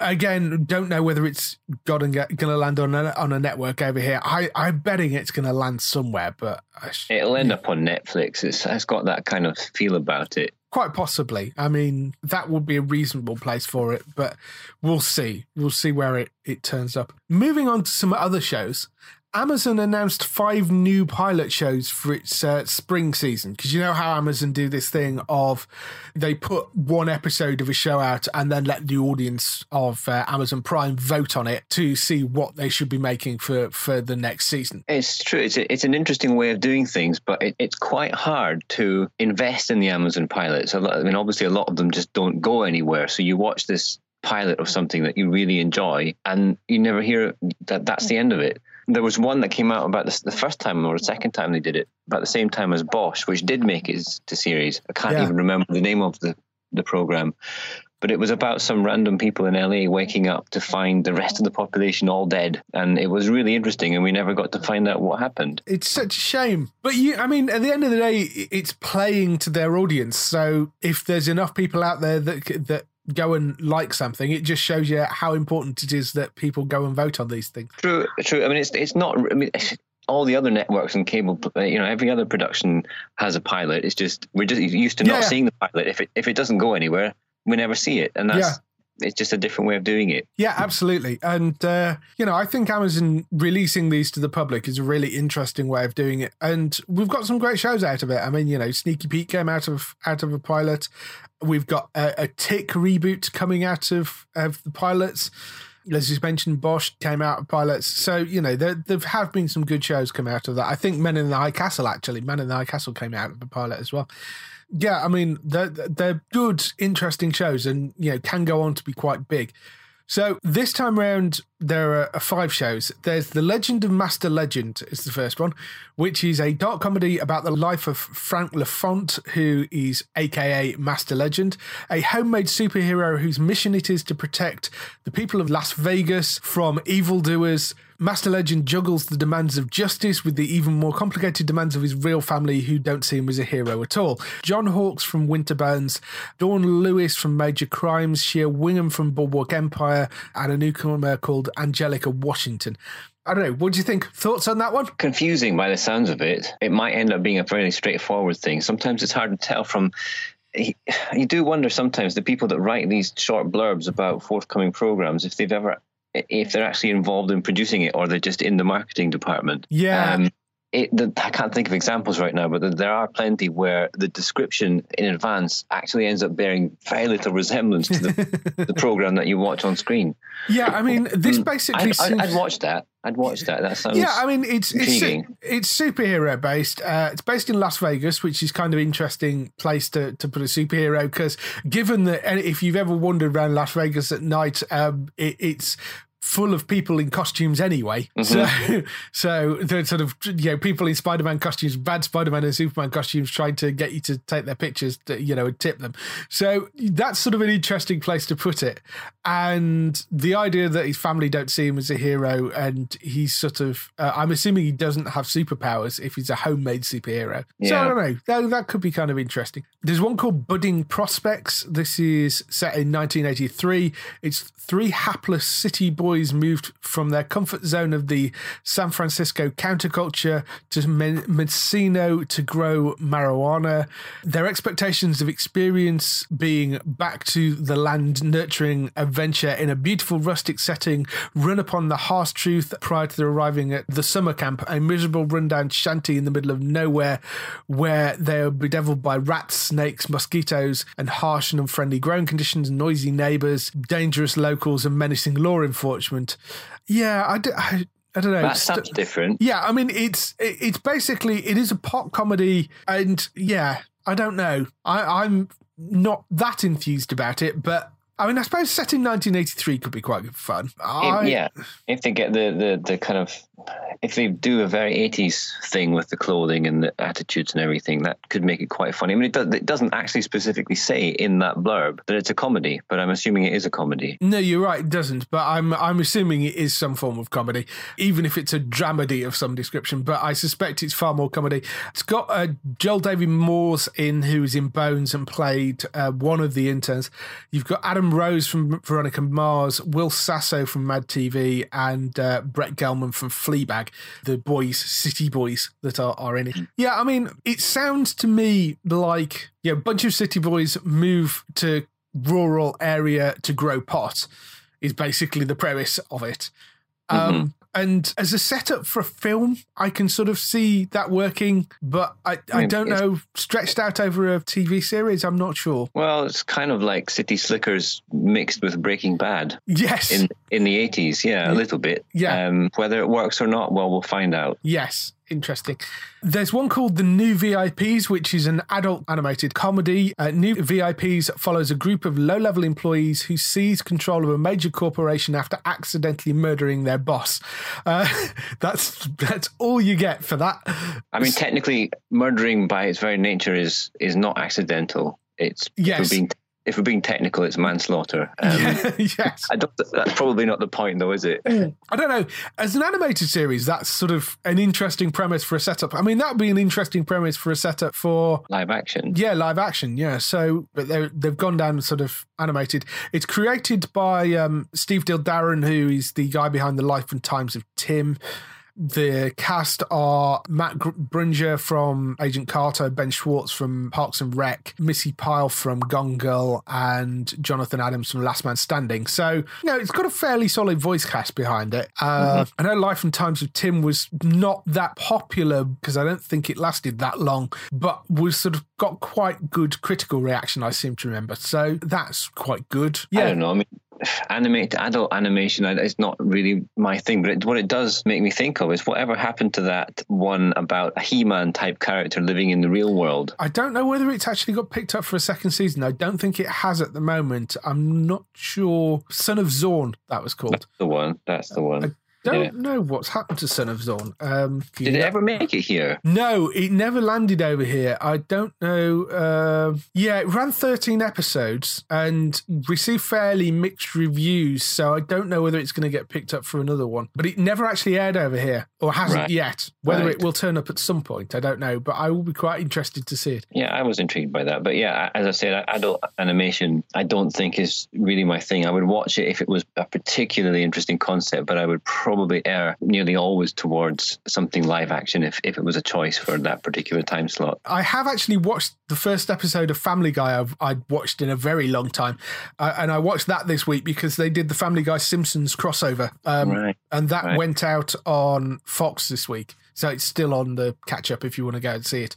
Again, don't know whether it's going to land on a, on a network over here. I I'm betting it's going to land somewhere, but It'll end up on Netflix. It's, it's got that kind of feel about it. quite possibly. I mean, that would be a reasonable place for it, but we'll see. We'll see where it, it turns up. Moving on to some other shows. Amazon announced five new pilot shows for its uh, spring season because you know how Amazon do this thing of they put one episode of a show out and then let the audience of uh, Amazon Prime vote on it to see what they should be making for for the next season. It's true. It's a, it's an interesting way of doing things, but it, it's quite hard to invest in the Amazon pilots. I mean, obviously, a lot of them just don't go anywhere. So you watch this pilot of something that you really enjoy and you never hear that that's the end of it there was one that came out about this, the first time or the second time they did it, about the same time as Bosch, which did make it to series. I can't yeah. even remember the name of the, the program, but it was about some random people in LA waking up to find the rest of the population all dead, and it was really interesting. And we never got to find out what happened. It's such a shame, but you, I mean, at the end of the day, it's playing to their audience. So if there's enough people out there that that go and like something, it just shows you how important it is that people go and vote on these things. True, true. I mean, it's it's not. I mean, all the other networks and cable, uh, you know, every other production has a pilot. It's just we're just used to not yeah. seeing the pilot. If it if it doesn't go anywhere, we never see it, and that's. It's just a different way of doing it. Yeah, absolutely. And uh, you know, I think Amazon releasing these to the public is a really interesting way of doing it. And we've got some great shows out of it. I mean, you know, Sneaky Pete came out of out of a pilot. We've got a, a Tick reboot coming out of, of the pilots. As you mentioned, Bosch came out of pilots. So, you know, there, there have been some good shows come out of that. I think Men in the High Castle, actually, Men in the High Castle came out of the pilot as well. Yeah, I mean, they're, they're good, interesting shows and, you know, can go on to be quite big. So this time around, there are five shows. There's The Legend of Master Legend is the first one, which is a dark comedy about the life of Frank Lafont, who is aka Master Legend, a homemade superhero whose mission it is to protect the people of Las Vegas from evildoers. Master Legend juggles the demands of justice with the even more complicated demands of his real family who don't see him as a hero at all. John Hawkes from Winterbones, Dawn Lewis from Major Crimes, Shea Whigham from Boardwalk Empire, and a newcomer called Angelica Washington. I don't know. What do you think? Thoughts on that one? Confusing by the sounds of it. It might end up being a fairly straightforward thing. Sometimes it's hard to tell from. You do wonder sometimes the people that write these short blurbs about forthcoming programs if they've ever if they're actually involved in producing it or they're just in the marketing department. Yeah. Um, it, the, I can't think of examples right now, but there are plenty where the description in advance actually ends up bearing very little resemblance to the, the program that you watch on screen. Yeah, I mean, this hmm. basically. I'd, seems... I'd, watch that. I'd watch that. That sounds. Yeah, I mean, it's intriguing. it's, it's superhero based. Uh, it's based in Las Vegas, which is kind of interesting place to, to put a superhero because given that if you've ever wandered around Las Vegas at night, um, it, it's full of people in costumes anyway. Mm-hmm. So, so the sort of you know people in Spider-Man costumes, bad Spider-Man and Superman costumes, trying to get you to take their pictures, to, you know, and tip them. So that's sort of an interesting place to put it. And the idea that his family don't see him as a hero, and he's sort of, uh, I'm assuming he doesn't have superpowers if he's a homemade superhero. Yeah. So I don't know. That, that could be kind of interesting. There's one called Budding Prospects. This is set in 1983. It's three hapless city boys boys moved from their comfort zone of the San Francisco counterculture to Mendocino to grow marijuana. Their expectations of experience being back to the land nurturing adventure in a beautiful rustic setting run upon the harsh truth prior to their arriving at the summer camp, a miserable rundown shanty in the middle of nowhere where they are bedeviled by rats, snakes, mosquitoes, and harsh and unfriendly growing conditions, noisy neighbors, dangerous locals, and menacing law enforcement yeah, I, do, I, I don't know. That sounds different. Yeah, I mean, it's it's basically it is a pop comedy, and yeah, I don't know. I, I'm not that enthused about it, but I mean, I suppose set in 1983 could be quite fun. I, yeah, if they get the, the the kind of if they do a very 80s thing with the clothing and the attitudes and everything, that could make it quite funny. I mean, it, does, it doesn't actually specifically say in that blurb that it's a comedy, but I'm assuming it is a comedy. No, you're right, it doesn't. But I'm I'm assuming it is some form of comedy, even if it's a dramedy of some description. But I suspect it's far more comedy. It's got uh, Joel David Moores in, who's in Bones and played uh, one of the interns. You've got Adam Rose from Veronica Mars, Will Sasso from Mad TV, and uh, Brett Gelman from Fleabag, the boys, city boys that are, are in it. Mm. Yeah, I mean, it sounds to me like yeah, a bunch of city boys move to rural area to grow pot is basically the premise of it. Um, And as a setup for a film, I can sort of see that working, but I, I mean, don't know, stretched out over a TV series, I'm not sure. Well, it's kind of like City Slickers mixed with Breaking Bad Yes. in in the eighties. Yeah, a little bit. Yeah. Um, whether it works or not, well, we'll find out. Yes, interesting. There's one called The New VIPs, which is an adult animated comedy. Uh, New VIPs follows a group of low level employees who seize control of a major corporation after accidentally murdering their boss. Uh, that's that's all you get for that. I mean, technically, murdering by its very nature is is not accidental. It's Yes. being if we're being technical, it's manslaughter. Um, yes. I don't. That's probably not the point, though, is it? I don't know. As an animated series, that's sort of an interesting premise for a setup. I mean, that would be an interesting premise for a setup for Live action. Yeah, live action. Yeah. So, but they they've gone down sort of animated. It's created by um, Steve Dildarian, who is the guy behind the Life and Times of Tim. The cast are Matt Braunger from Agent Carter, Ben Schwartz from Parks and Rec, Missy Pyle from Gone Girl, and Jonathan Adams from Last Man Standing. So, you know, it's got a fairly solid voice cast behind it. Uh, I know Life and Times of Tim was not that popular because I don't think it lasted that long, but was sort of got quite good critical reaction, I seem to remember. So that's quite good. I don't know. I mean, animate adult animation I- is not really my thing, but it, what it does make me think of is whatever happened to that one about a He-Man type character living in the real world. I don't know whether it's actually got picked up for a second season. I don't think it has at the moment. I'm not sure. Son of Zorn, that was called. The one. That's the one. Don't Yeah. know what's happened to Son of Zorn. Um, Did it ever make it here? No, it never landed over here. I don't know. Uh, yeah, it ran 13 episodes and received fairly mixed reviews. So I don't know whether it's going to get picked up for another one. But it never actually aired over here or hasn't Right. yet. Whether Right. it will turn up at some point, I don't know. But I will be quite interested to see it. Yeah, I was intrigued by that. But yeah, as I said, adult animation, I don't think is really my thing. I would watch it if it was a particularly interesting concept, but I would probably err nearly always towards something live action if, if it was a choice for that particular time slot. I have actually watched the first episode of Family Guy I've, I'd watched in a very long time. Uh, and I watched that this week because they did the Family Guy Simpsons crossover. Um, Right. And that went out on Fox this week. So it's still on the catch up if you want to go and see it.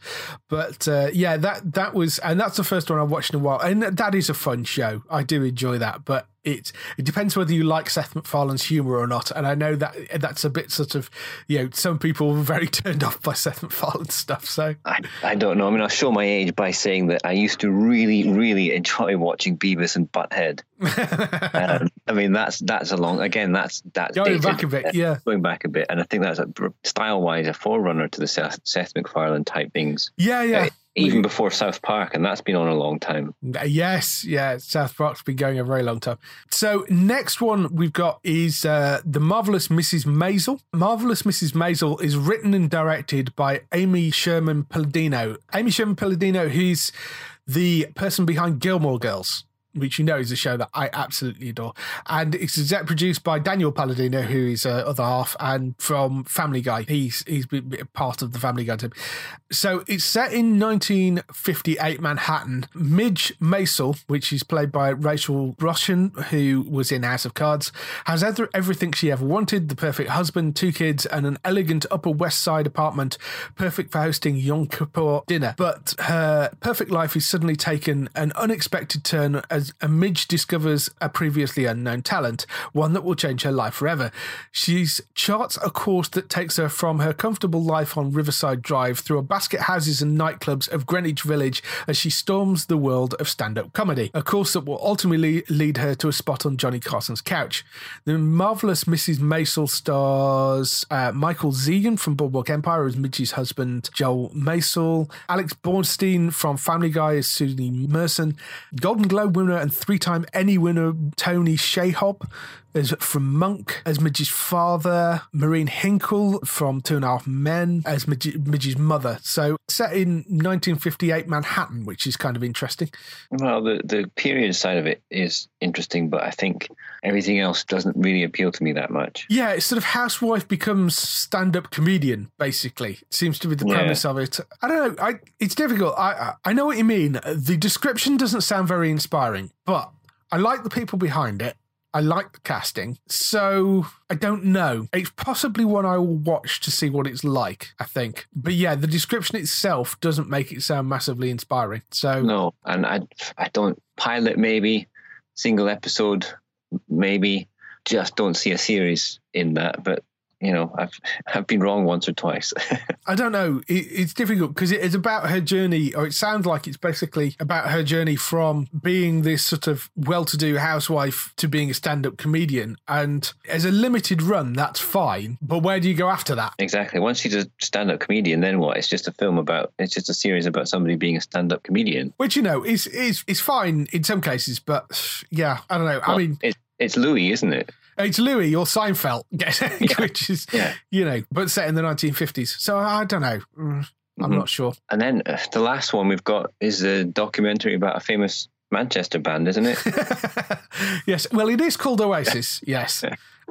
But uh, yeah, that that was, and that's the first one I've watched in a while. And that is a fun show. I do enjoy that. But it it depends whether you like Seth MacFarlane's humor or not. And I know that that's a bit sort of, you know, some people were very turned off by Seth MacFarlane's stuff. So I, I don't know. I mean, I'll show my age by saying that I used to really, really enjoy watching Beavis and Butthead. um, I mean, that's that's a long. Again, that's that's Going dated. back a bit, yeah. going back a bit, and I think that's a style wise a forerunner to the Seth, Seth MacFarlane type things. yeah, yeah. Even before South Park, and that's been on a long time. Yes, yeah, South Park's been going a very long time. So next one we've got is uh, the marvelous Mrs. Maisel. Marvelous Mrs. Maisel is written and directed by Amy Sherman Palladino. Amy Sherman Palladino, who's the person behind Gilmore Girls. Which you know is a show that I absolutely adore, and it's exec produced by Daniel Palladino, who is uh, other half, and from Family Guy. He's he's been part of the Family Guy team. So it's set in 1958 Manhattan. Midge Maisel, which is played by Rachel Brosnahan, who was in House of Cards, has ever, everything she ever wanted the perfect husband, two kids, and an elegant Upper West Side apartment, perfect for hosting Yom Kippur dinner. But her perfect life is suddenly taken an unexpected turn as a Midge discovers a previously unknown talent, one that will change her life forever. She charts a course that takes her from her comfortable life on Riverside Drive through a basket houses and nightclubs of Greenwich Village as she storms the world of stand up comedy, a course that will ultimately lead her to a spot on Johnny Carson's couch. The marvelous Mrs. Maisel stars uh, Michael Zegan from Boardwalk Empire as Midge's husband, Joel Maisel, Alex Borstein from Family Guy as Susie Myerson, Golden Globe winner and three time Emmy winner Tony Shalhoub as from Monk as Midge's father, Marin Hinkle from Two and a Half Men as Midge, Midge's mother. So set in 1958 Manhattan, which is kind of interesting. Well, the the period side of it is interesting, but I think everything else doesn't really appeal to me that much. Yeah, it's sort of housewife becomes stand-up comedian. Basically, it seems to be the Yeah. premise of it. I don't know. I it's difficult. I I- I know what you mean. The description doesn't sound very inspiring, but I like the people behind it. I like the casting. So I don't know. It's possibly one I will watch to see what it's like, I think. But yeah, the description itself doesn't make it sound massively inspiring. So No, and I I don't pilot maybe single episode maybe just don't see a series in that. But you know, I've I've been wrong once or twice. I don't know. It, it's difficult because it is about her journey, or it sounds like it's basically about her journey from being this sort of well to do housewife to being a stand up comedian. And as a limited run, that's fine. But where do you go after that? exactly. Once she's a stand-up comedian, then what? It's just a film about. It's just a series about somebody being a stand-up comedian. Which, you know, is, is, is fine in some cases. But yeah, I don't know. I mean, it's it's Louis, isn't it? It's Louis or Seinfeld, which is, Yeah. you know, but set in the 1950s. So I don't know. Mm, I'm Mhm. not sure. And then uh, the last one we've got is a documentary about a famous Manchester band, isn't it? yes. Well, it is called Oasis. Yes.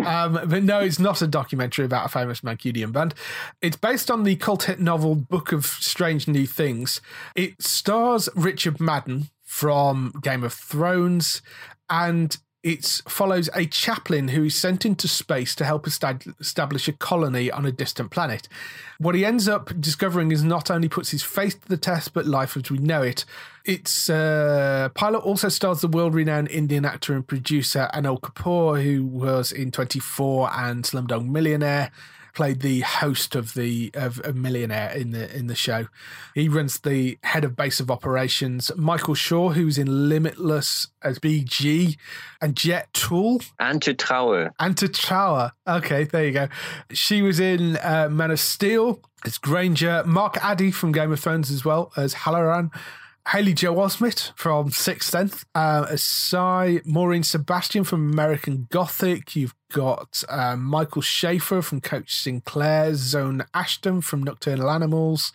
Um, but no, it's not a documentary about a famous Mancunian band. It's based on the cult hit novel Book of Strange New Things. It stars Richard Madden from Game of Thrones, and it follows a chaplain who is sent into space to help esta- establish a colony on a distant planet. What he ends up discovering is not only puts his faith to the test, but life as we know it. Its uh, pilot also stars the world-renowned Indian actor and producer Anil Kapoor, who was in 24 and Slumdog Millionaire. Played the host of the of a millionaire in the in the show. He runs the head of base of operations. Michael Shaw, who's in Limitless as BG, and Jet Tool, Antje Trauer. Anta Trower. Okay, there you go. She was in uh, Man of Steel as Granger. Mark Addy from Game of Thrones as well as Halloran. Haley Joel Osment from Sixth Sense, uh, as Sai, Maureen Sebastian from American Gothic. You've got uh, Michael Schaefer from Coach Sinclair, Zawe Ashton from Nocturnal Animals.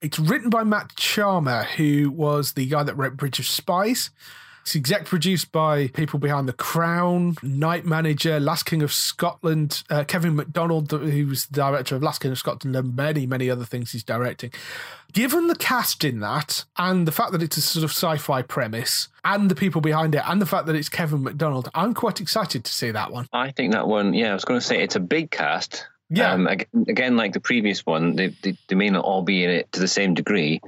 It's written by Matt Charman, who was the guy that wrote Bridge of Spies. It's exec produced by people behind The Crown, Night Manager, Last King of Scotland, uh, Kevin Macdonald, who was the director of Last King of Scotland, and many, many other things he's directing. Given the cast in that, and the fact that it's a sort of sci fi premise, and the people behind it, and the fact that it's Kevin Macdonald, I'm quite excited to see that one. I think that one, yeah, I was going to say it's a big cast. Yeah. Um, again, like the previous one, they, they, they may not all be in it to the same degree,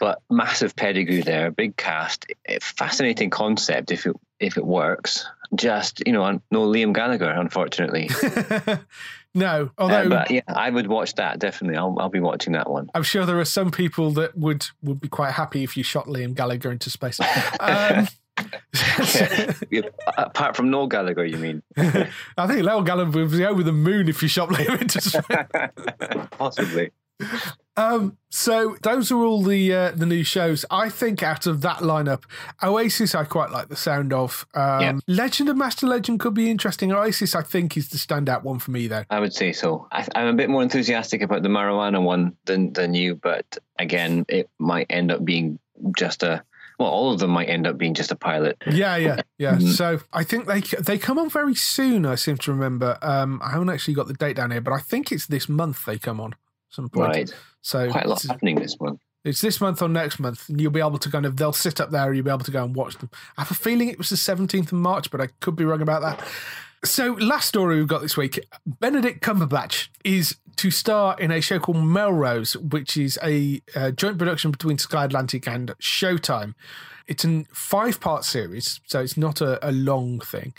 but massive pedigree there, big cast, eh, fascinating concept if it if it works. Just you know, no Liam Gallagher, unfortunately. no, Uh, although. but yeah, I would watch that definitely. I'll I'll be watching that one. I'm sure there are some people that would would be quite happy if you shot Liam Gallagher into space. Um, Yeah, Apart from Noel Gallagher, you mean? I think Liam Gallagher would be over the moon if you shot Liam into. Possibly. Um, so those are all the uh, the new shows. I think out of that lineup, Oasis I quite like the sound of. Um, Yeah. Legend of Master Legend could be interesting. Oasis I think is the standout one for me though. I would say so. I, I'm a bit more enthusiastic about the marijuana one than than you, but again, it might end up being just a. Well, all of them might end up being just a pilot. Yeah, yeah, yeah. Mhm. So I think they they come on very soon. I seem to remember. Um, I haven't actually got the date down here, but I think it's this month they come on some point. Right. So Quite a lot happening this month. it's this month or next month, and you'll be able to kind of they'll sit up there, and you'll be able to go and watch them. I have a feeling it was the seventeenth of March, but I could be wrong about that. So, last story we've got this week Benedict Cumberbatch is to star in a show called Melrose, which is a uh, joint production between Sky Atlantic and Showtime. It's a five part series, so it's not a, a long thing.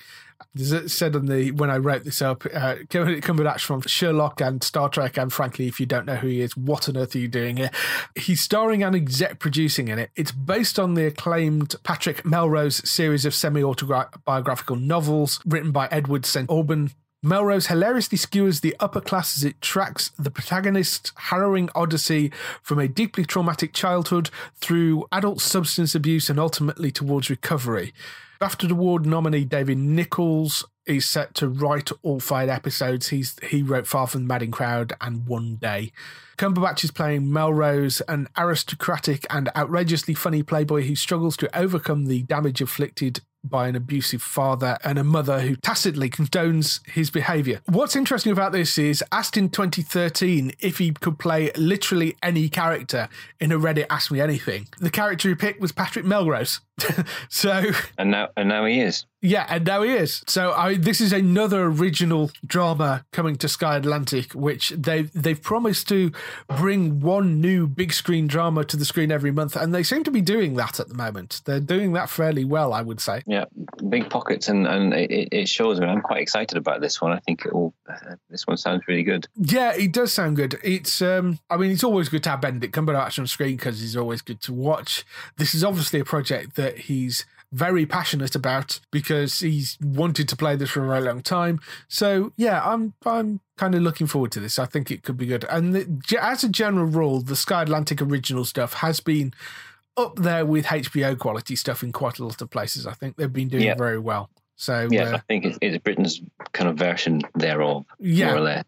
Said on the when I wrote this up, uh, Cumberbatch from Sherlock and Star Trek, and frankly, if you don't know who he is, what on earth are you doing here? He's starring and exec producing in it. It's based on the acclaimed Patrick Melrose series of semi autobiographical novels written by Edward St. Aubyn. Melrose hilariously skewers the upper class as it tracks the protagonist's harrowing odyssey from a deeply traumatic childhood through adult substance abuse and ultimately towards recovery. BAFTA Award nominee David Nicholls is set to write all five episodes. He's he wrote Far from the Madding Crowd and One Day. Cumberbatch is playing Melrose, an aristocratic and outrageously funny playboy who struggles to overcome the damage inflicted by an abusive father and a mother who tacitly condones his behaviour. What's interesting about this is asked in 2013 if he could play literally any character in a Reddit Ask Me Anything. The character he picked was Patrick Melrose. so and now and now he is. Yeah, and now he is. So I this is another original drama coming to Sky Atlantic, which they they've promised to bring one new big screen drama to the screen every month, and they seem to be doing that at the moment. They're doing that fairly well, I would say. Yeah, big pockets, and and it, it shows. Mean, I'm quite excited about this one. I think it will. Uh, this one sounds really good. Yeah, it does sound good. It's um, I mean, it's always good to have Benedict Cumberbatch on screen because he's always good to watch. This is obviously a project that he's very passionate about because he's wanted to play this for a very long time. So yeah, I'm I'm kind of looking forward to this. I think it could be good. And the, as a general rule, the Sky Atlantic original stuff has been up there with HBO quality stuff in quite a lot of places. I think they've been doing yeah. very well. So yeah, uh, I think it's, it's, Britain's kind of version thereof, yeah. more or less.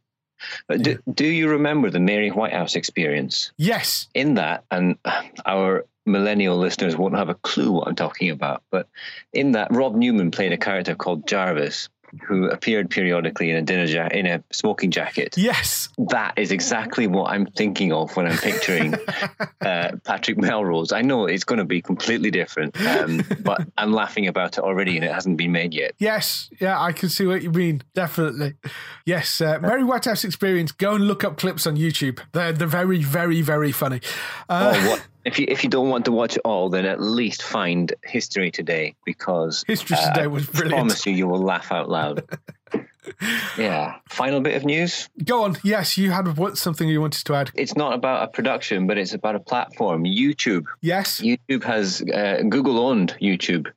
But do, do you remember the Mary Whitehouse experience? Yes. In that, and our millennial listeners won't have a clue what I'm talking about. But in that, Rob Newman played a character called Jarvis, who appeared periodically in a dinner ja- in a smoking jacket. Yes, that is exactly what I'm thinking of when I'm picturing uh, Patrick Melrose. I know it's going to be completely different, um, but I'm laughing about it already, and it hasn't been made yet. Yes, yeah, I can see what you mean. Definitely, yes. Uh, Mary Whitehouse experience. Go and look up clips on YouTube. They're they're very very very funny. Uh, oh, what if you if you don't want to watch it all, then at least find History Today because History uh, Today was brilliant. I promise you, you will laugh out loud. yeah. Final bit of news. Go on. Yes, you had what something you wanted to add. It's not about a production, but it's about a platform. YouTube. Yes. YouTube has uh, Google owned YouTube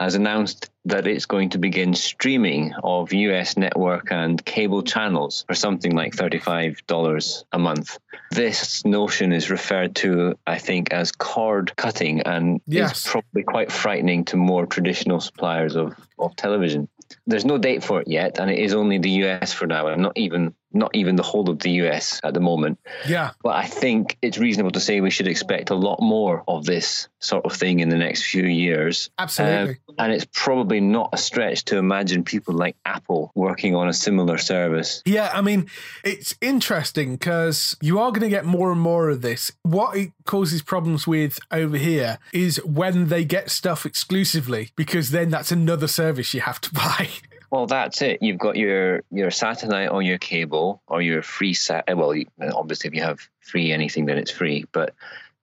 has announced that it's going to begin streaming of US network and cable channels for something like $35 a month. This notion is referred to, I think, as cord cutting and yes. is probably quite frightening to more traditional suppliers of, of television. There's no date for it yet, and it is only the US for now, I'm not even not even the whole of the US at the moment. Yeah. But I think it's reasonable to say we should expect a lot more of this sort of thing in the next few years. Absolutely. Um, and it's probably not a stretch to imagine people like Apple working on a similar service. Yeah, I mean, it's interesting because you are going to get more and more of this. What it causes problems with over here is when they get stuff exclusively, because then that's another service you have to buy. Well, that's it. You've got your your satellite or your cable or your free sat. Eh, well, uh, obviously, if you have free anything, then it's free. But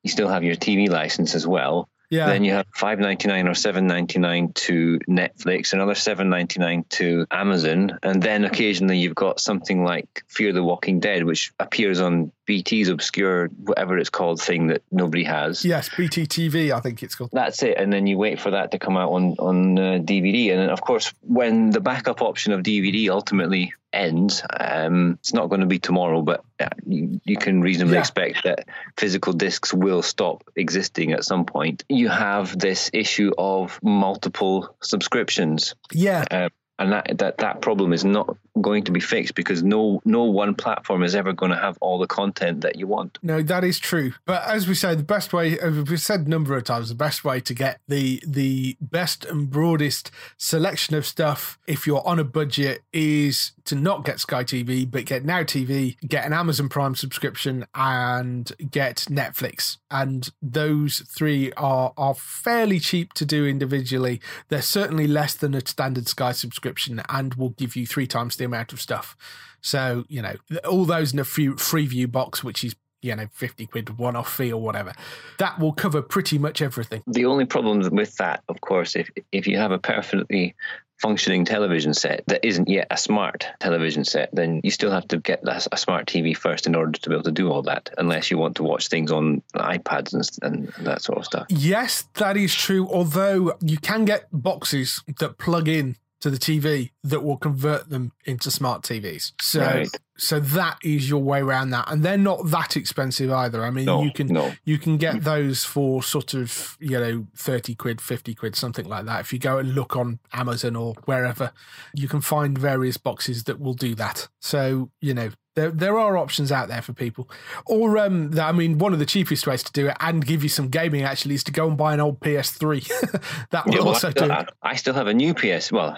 you still have your TV license as well. Yeah. Then you have five ninety nine or seven ninety nine to Netflix, another seven ninety nine to Amazon, and then occasionally you've got something like Fear the Walking Dead, which appears on BT's obscure whatever it's called thing that nobody has. Yes, BT TV, I think it's called. That's it, and then you wait for that to come out on on uh, DVD, and then of course when the backup option of DVD ultimately ends, um, it's not going to be tomorrow, but uh, you, you, can reasonably yeah. expect that physical discs will stop existing at some point. You have this issue of multiple subscriptions. Yeah. Uh, and that, that that problem is not going to be fixed because no no one platform is ever going to have all the content that you want. No, that is true. But as we say, the best way uh, we've said a number of times, the best way to get the the best and broadest selection of stuff if you're on a budget is to not get Sky TV, but get Now TV, get an Amazon Prime subscription, and get Netflix. And those three are are fairly cheap to do individually. They're certainly less than a standard Sky subscription, and will give you three times the amount of stuff. So you know all those in a free, free view box, which is you know 50 quid one off fee or whatever that will cover pretty much everything the only problem with that of course if if you have a perfectly functioning television set that isn't yet a smart television set, then you still have to get a smart TV first in order to be able to do all that, unless you want to watch things on iPads and, and that sort of stuff. Yes, that is true. Although you can get boxes that plug in to the TV that will convert them into smart TVs. So right. So that is your way around that. And they're not that expensive either. I mean no, you can no. you can get those for sort of, you know, 30 quid, 50 quid, something like that. If you go and look on Amazon or wherever, you can find various boxes that will do that. So, you know, there, there are options out there for people. Or, um, I mean, one of the cheapest ways to do it and give you some gaming actually is to go and buy an old PS3. that will yeah, well, also I still, do. I, I still have a new PS. Well,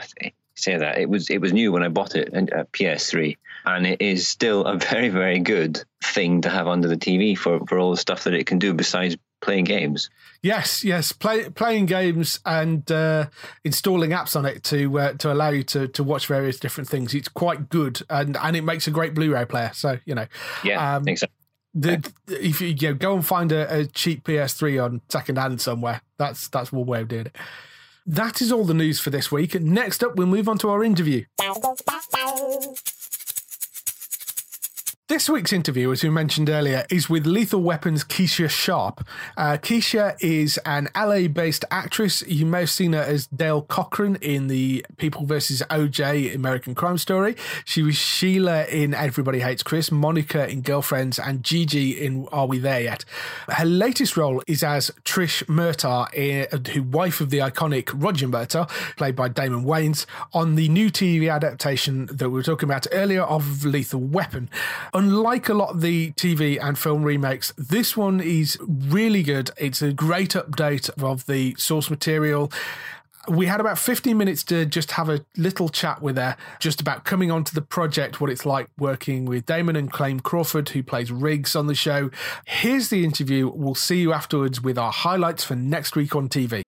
say that it was it was new when I bought it, and a PS3, and it is still a very very good thing to have under the TV for for all the stuff that it can do besides playing games. Yes, yes, play, playing games and uh, installing apps on it to uh, to allow you to to watch various different things. It's quite good, and and it makes a great Blu-ray player. So you know, yeah, um, exactly. The, if you, you know, go and find a, a cheap PS3 on second hand somewhere, that's that's one way of doing it. That is all the news for this week. Next up, we'll move on to our interview. This week's interview, as we mentioned earlier, is with Lethal Weapon's Keesha Sharp. Uh, Keisha is an LA based actress. You may have seen her as Dale Cochran in the People vs. OJ American Crime Story. She was Sheila in Everybody Hates Chris, Monica in Girlfriends, and Gigi in Are We There Yet? Her latest role is as Trish Murtaugh, eh, who wife of the iconic Roger Murtaugh, played by Damon Wayans, on the new TV adaptation that we were talking about earlier of Lethal Weapon unlike a lot of the TV and film remakes, this one is really good. It's a great update of the source material we had about 15 minutes to just have a little chat with her just about coming onto the project, what it's like working with Damon and Clayne Crawford, who plays Riggs on the show. Here's the interview. We'll see you afterwards with our highlights for next week on TV.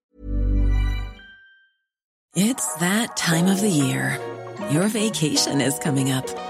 It's that time of the year. Your vacation is coming up.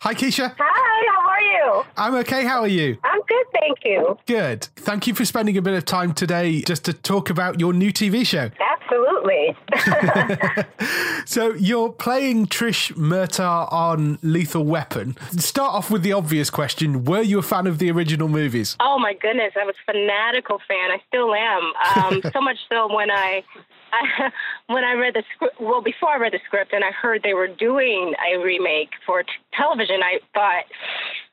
Hi, Keesha. Hi, how are you? I'm okay. How are you? I'm good, thank you. Good. Thank you for spending a bit of time today just to talk about your new TV show. Absolutely. so you're playing Trish Murtaugh on Lethal Weapon. Start off with the obvious question: Were you a fan of the original movies? Oh my goodness, I was a fanatical fan. I still am. Um, so much so when I I, when I read the script, well, before I read the script and I heard they were doing a remake for t- television, I thought,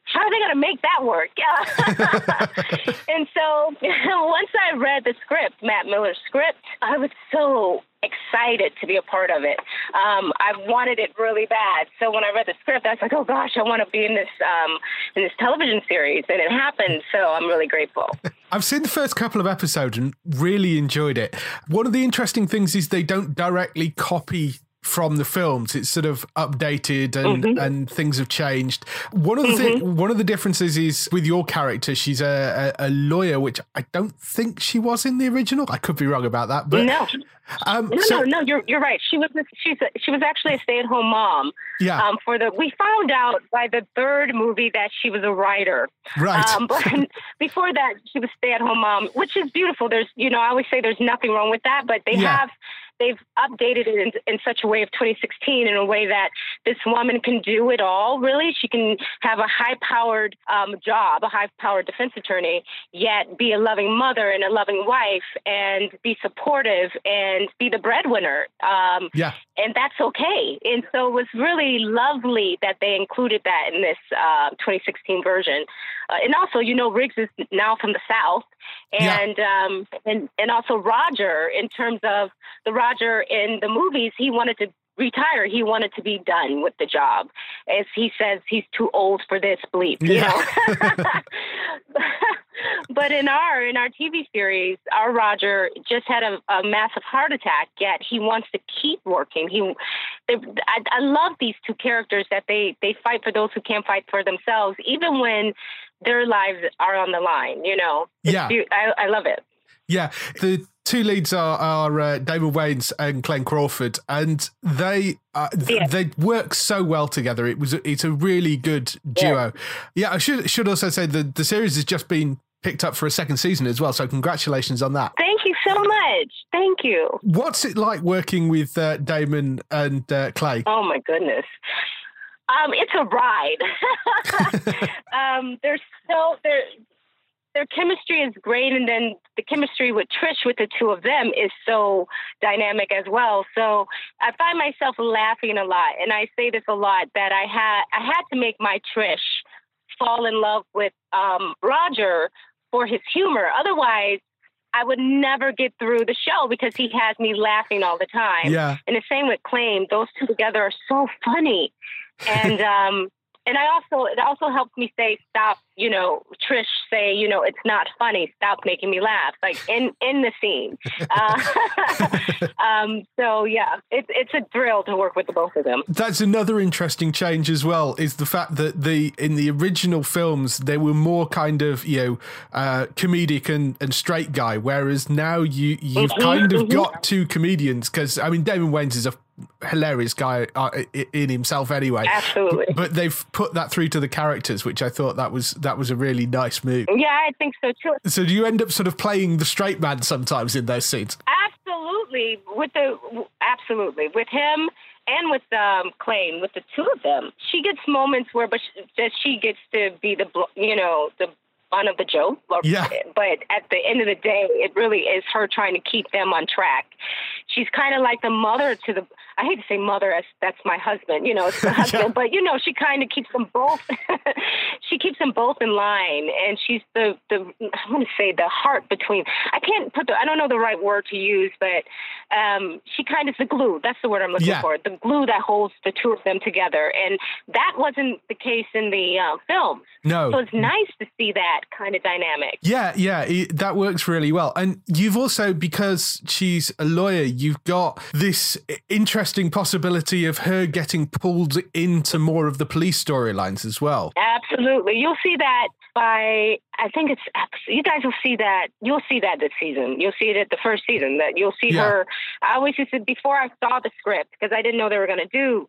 how are they going to make that work? and so once I read the script, Matt Miller's script, I was so excited to be a part of it. Um, I wanted it really bad. So when I read the script, I was like, oh gosh, I want to be in this um, in this television series, and it happened. So I'm really grateful. I've seen the first couple of episodes and really enjoyed it. One of the interesting things is they don't directly copy from the films. It's sort of updated and mm-hmm. and things have changed. One of the mm-hmm. thing, one of the differences is with your character. She's a, a, a, lawyer, which I don't think she was in the original. I could be wrong about that, but no. Um, no, so, no, no, you're you're right. She was she's a, she was actually a stay at home mom. Yeah. Um, for the we found out by the third movie that she was a writer. Right. Um, but before that, she was stay at home mom, which is beautiful. There's you know I always say there's nothing wrong with that, but they yeah. have they've updated it in, in such a way of 2016 in a way that this woman can do it all. Really, she can have a high-powered um, job, a high-powered defense attorney, yet be a loving mother and a loving wife, and be supportive and be the breadwinner. Um, yeah, and that's okay. And so it was really lovely that they included that in this uh, 2016 version. Uh, and also, you know, Riggs is now from the South, and yeah. um, and and also Roger in terms of the Roger in the movies, he wanted to retire. He wanted to be done with the job. As he says, he's too old for this bleep, you yeah. know. but in our in our TV series, our Roger just had a, a massive heart attack. Yet he wants to keep working. He, they, I, I love these two characters that they they fight for those who can't fight for themselves, even when their lives are on the line. You know. It's yeah. I, I love it. Yeah, the two leads are are uh, Damon Wayans and Clayne Crawford, and they uh, yeah. they work so well together. It was it's a really good duo. Yeah, yeah I should should also say the the series has just been picked up for a second season as well. So congratulations on that. Thank you so much. Thank you. What's it like working with uh, Damon and uh, Clay? Oh my goodness. Um, it's a ride. um, they're so they're their chemistry is great, and then the chemistry with Trish with the two of them is so dynamic as well. So I find myself laughing a lot, and I say this a lot that I had I had to make my Trish fall in love with um, Roger for his humor. Otherwise, I would never get through the show because he has me laughing all the time. Yeah. And the same with Clayne. Those two together are so funny. And um and I also it also helps me say stop, you know, Trish say, you know, it's not funny. Stop making me laugh. Like in in the scene. Uh, um so yeah, it's it's a thrill to work with the both of them. That's another interesting change as well. Is the fact that the in the original films they were more kind of you know uh, comedic and, and straight guy, whereas now you you've Mhm, kind of mhm. got two comedians because I mean Damon Wayans is a hilarious guy uh, in himself anyway. Absolutely. But they've put that through to the characters, which I thought that was that was a really nice move. Yeah, I think so too. So do you end up sort of playing the straight man sometimes in those scenes? Absolutely, with the absolutely with him and with um Clayne, with the two of them, she gets moments where, but she, that she gets to be the you know the fun of the joke. Or- Yeah. But at the end of the day, it really is her trying to keep them on track. She's kind of like the mother to the. I hate to say mother as that's my husband. You know, it's my husband, but you know, she kind of keeps them both. she keeps them both in line, and she's the the. I'm going to say the heart between. I can't put the. I don't know the right word to use, but um, she kind of is the glue. That's the word I'm looking Yeah. for. The glue that holds the two of them together, and that wasn't the case in the uh, films. No. So it's nice to see that kind of dynamic. Yeah, yeah, it, that works really well. And you've also, because she's a lawyer, you've got this interesting possibility of her getting pulled into more of the police storylines as well. Absolutely. You'll see that by, I think it's, you guys will see that, you'll see that this season. You'll see it at the first season, that you'll see Yeah. her. I always used to, before I saw the script, because I didn't know they were going to do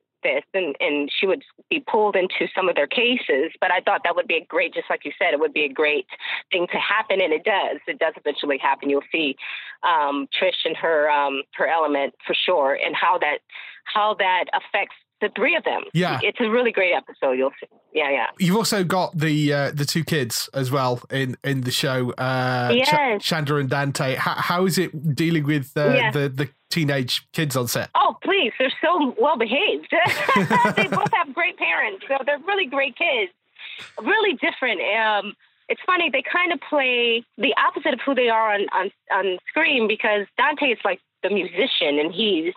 and, and she would be pulled into some of their cases, but I thought that would be a great, just like you said, it would be a great thing to happen. And it does, it does eventually happen. You'll see um, Trish and her, um, her element for sure and how that, how that affects the three of them. Yeah. It's a really great episode. You'll see. Yeah. Yeah. You've also got the uh, the two kids as well in in the show, uh, Ch- Yes. Chandler and Dante. How, how is it dealing with uh, Yeah. the the teenage kids on set? Oh, please. They're so well behaved. they both have great parents. So they're really great kids. Really different. Um, it's funny, they kind of play the opposite of who they are on, on, on screen because Dante is like the musician and he's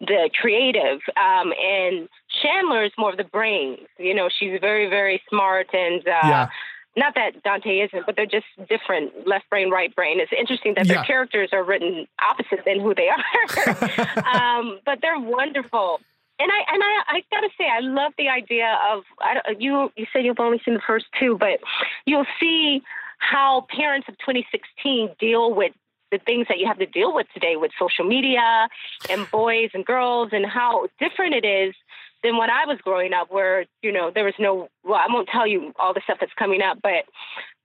the creative. Um, and Chandler is more of the brains. You know, she's very, very smart and uh, Yeah. Not that Dante isn't, but they're just different, left brain, right brain. It's interesting that Yeah. their characters are written opposite than who they are. um, but they're wonderful. And I and I, I gotta say, I love the idea of you. You said you've only seen the first two, but you'll see how parents of 2016 deal with the things that you have to deal with today with social media and boys and girls, and how different it is than when I was growing up, where you know there was no. Well, I won't tell you all the stuff that's coming up, but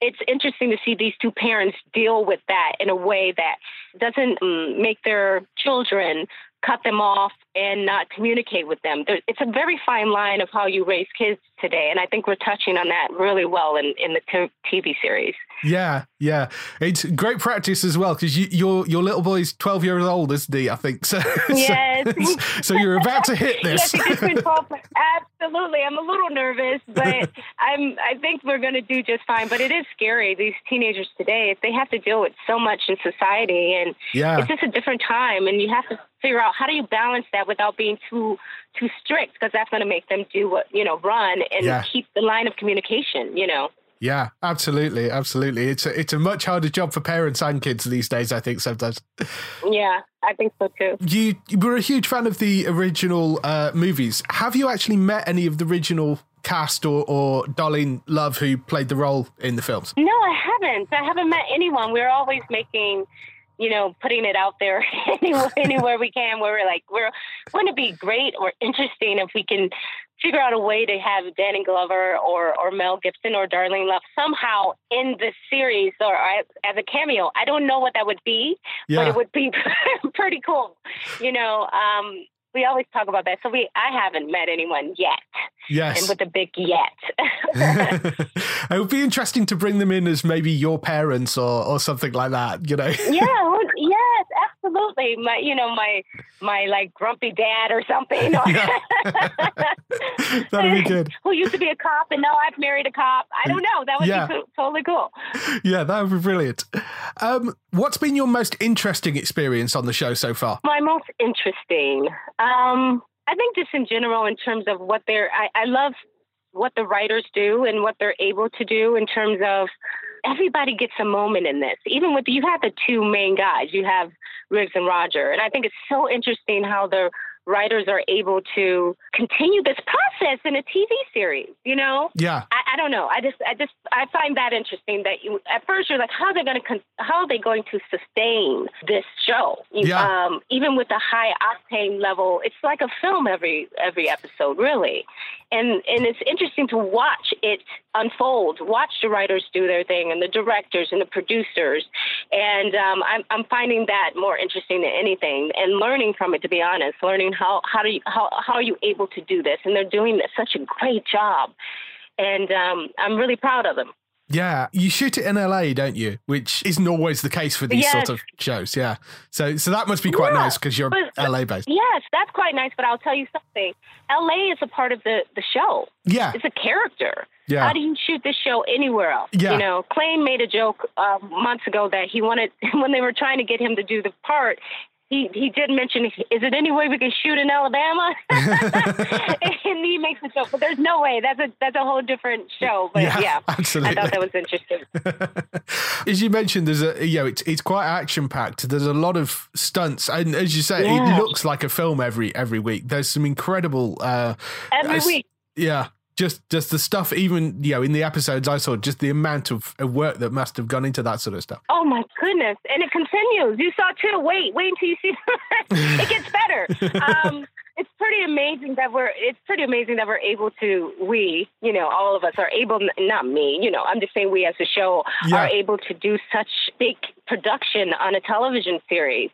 it's interesting to see these two parents deal with that in a way that doesn't um, make their children cut them off and not communicate with them. There, it's a very fine line of how you raise kids today, and I think we're touching on that really well in, in the t- TV series. Yeah, yeah, it's great practice as well because you, your your little boy's twelve years old, isn't he? I think so. Yes. so, so you're about to hit Yes, this. 12. Absolutely. I'm a little nervous, but I'm I think we're going to do just fine, but it is scary these teenagers today. They have to deal with so much in society and Yeah. it's just a different time and you have to figure out how do you balance that without being too too strict because that's going to make them do what, you know, run and Yeah. keep the line of communication, you know. Yeah, absolutely, absolutely. It's a, it's a much harder job for parents and kids these days. I think sometimes. Yeah, I think so too. You, you were a huge fan of the original uh, movies. Have you actually met any of the original cast or, or Darlene Love who played the role in the films? No, I haven't. I haven't met anyone. We're always making, you know, putting it out there anywhere, anywhere we can. Where we're like, we're wouldn't it be great or interesting if we can figure out a way to have Danny Glover or or Mel Gibson or Darlene Love somehow in the series or as, as a cameo. I don't know what that would be, but it would be pretty cool. You know, um, we always talk about that. So we, I haven't met anyone yet, Yes. and with a big yet. it would be interesting to bring them in as maybe your parents or, or something like that, you know? yeah, yes, absolutely. My, you know, my my like grumpy dad or something. That'd be good. Who used to be a cop and now I've married a cop. I don't know. That would Yeah. be co- totally cool. Yeah, that would be brilliant. Um, what's been your most interesting experience on the show so far? My most interesting. Um, I think just in general, in terms of what they're, I, I love what the writers do and what they're able to do in terms of everybody gets a moment in this. Even with you have the two main guys, you have Riggs and Roger, and I think it's so interesting how the writers are able to continue this process in a TV series. You know, Yeah, I, I don't know. I just, I just, I find that interesting. That you, at first you're like, how are they going to, con- how are they going to sustain this show? Yeah. Um, even with the high octane level, it's like a film every every episode, really. And and it's interesting to watch it unfold. Watch the writers do their thing, and the directors and the producers. And um, I'm I'm finding that more interesting than anything, and learning from it. To be honest, learning how how do you how how are you able to do this? And they're doing such a great job and um, I'm really proud of them. yeah. You shoot it in LA, don't you? Which isn't always the case for these Yes. sort of shows. Yeah, so so that must be quite Yeah, nice because you're but- LA based. Yes, that's quite nice. But I'll tell you something. LA is a part of the the show. Yeah, It's a character. Yeah. How do you shoot this show anywhere else? Yeah. You know, Clayne made a joke uh, months ago that he wanted when they were trying to get him to do the part. He he did mention, is it any way we can shoot in Alabama? and he makes a joke, but there's no way. That's a that's a whole different show. But Yeah, yeah, absolutely. I thought that was interesting. as you mentioned, there's a you know it's it's quite action packed. There's a lot of stunts, and as you say, Yeah. it looks like a film every every week. There's some incredible uh, Every week. Yeah, just just the stuff. Even you know in the episodes I saw, just the amount of, of work that must have gone into that sort of stuff. Oh my goodness! And it continues. You saw two. Wait, wait until you see. it gets better. Um, it's pretty amazing that we're. It's pretty amazing that we're able to. We, you know, all of us are able. Not me. You know, I'm just saying we as a show Yeah. are able to do such big production on a television series,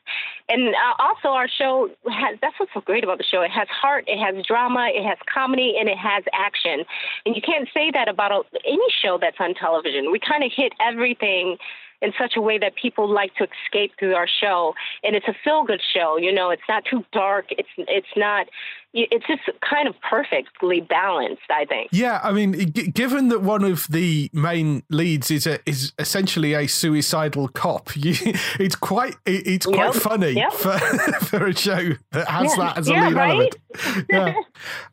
and uh, also our show has. That's what's so great about the show. It has heart. It has drama. It has comedy, and it has action. And you can't say that about any show that's on television. We kind of hit everything in such a way that people like to escape through our show. And it's a feel good show. You know, it's not too dark. It's it's not. It's just kind of perfectly balanced. I think. Yeah, I mean, g- given that one of the main leads is a, is essentially a suicidal cop, you, it's quite it- it's quite Yep, funny yep. for for a show that has Yeah, that as a yeah, lead right? element. Yeah.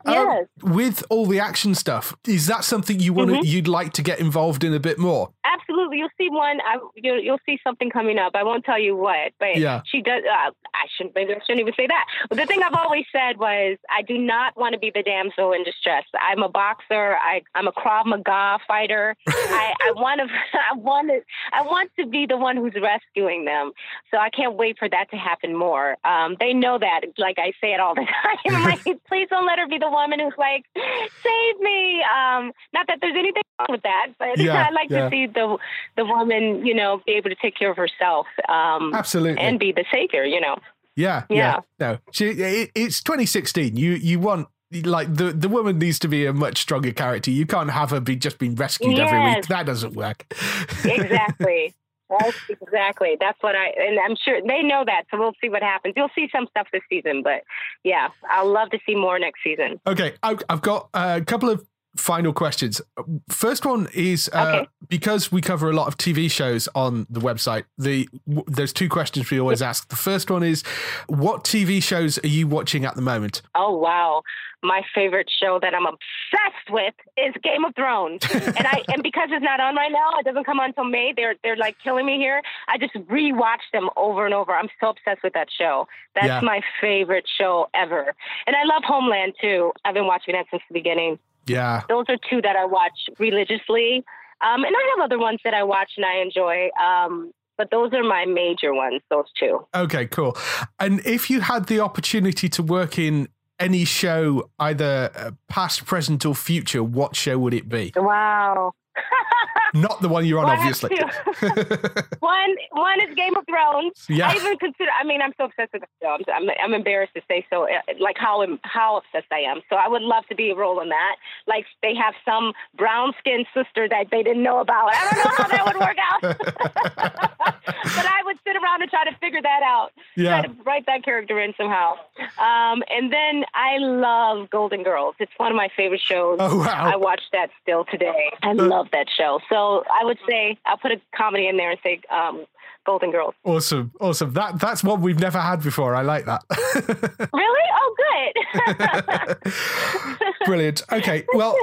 Um, Yes. with all the action stuff, is that something you want mm-hmm. you'd like to get involved in a bit more? Absolutely, you'll see one. I, you'll, you'll see something coming up. I won't tell you what, but Yeah. she does. Uh, I shouldn't. Maybe I shouldn't even say that. But the thing I've always said was, I do not want to be the damsel in distress. I'm a boxer. I, I'm a Krav Maga fighter. I, I want to. I want to. I want to be the one who's rescuing them. So I can't wait for that to happen more. Um, they know that. Like I say it all the time. I'm like, please don't let her be the woman who's like, save me. Um, not that there's anything wrong with that, but Yeah, I like yeah. to see the the woman, you know, be able to take care of herself. Um, Absolutely. And be the savior, you know. Yeah, yeah. Yeah. No, she, it, it's 2016. You you want like the the woman needs to be a much stronger character. You can't have her be just being rescued every week. That doesn't work. Exactly. That's exactly. That's what I, and I'm sure they know that. So we'll see what happens. You'll see some stuff this season, but yeah, I'll love to see more next season. Okay, I- I've got a couple of final questions. First one is uh, Okay. because we cover a lot of TV shows on the website. The w- there's two questions we always ask. The first one is, what TV shows are you watching at the moment? Oh wow. My favorite show that I'm obsessed with is Game of Thrones. and I and because it's not on right now, it doesn't come on until May. They're they're like killing me here. I just rewatch them over and over. I'm so obsessed with that show. That's Yeah. my favorite show ever. And I love Homeland too. I've been watching that since the beginning. Yeah, Those are two that I watch religiously. Um, and I have other ones that I watch and I enjoy. Um, but those are my major ones, those two. Okay, cool. And if you had the opportunity to work in any show, either uh, past, present, or future, what show would it be? Wow. Not the one you're on, Well, obviously. One one is Game of Thrones. Yeah. I even consider. I mean, I'm so obsessed with show. I'm, I'm, embarrassed to say so. uh, Like how how obsessed I am. So I would love to be a role in that. Like they have some brown skinned sister that they didn't know about. I don't know how that would work out. But I would sit around and try to figure that out. Yeah. Try to write that character in somehow. Um, and then I love Golden Girls. It's one of my favorite shows. Oh, wow. I watch that still today. I love that show. So I would say I'll put a comedy in there and say um, Golden Girls. Awesome, awesome. That that's one we've never had before. I like that. Really? Oh, good. Brilliant. Okay, well,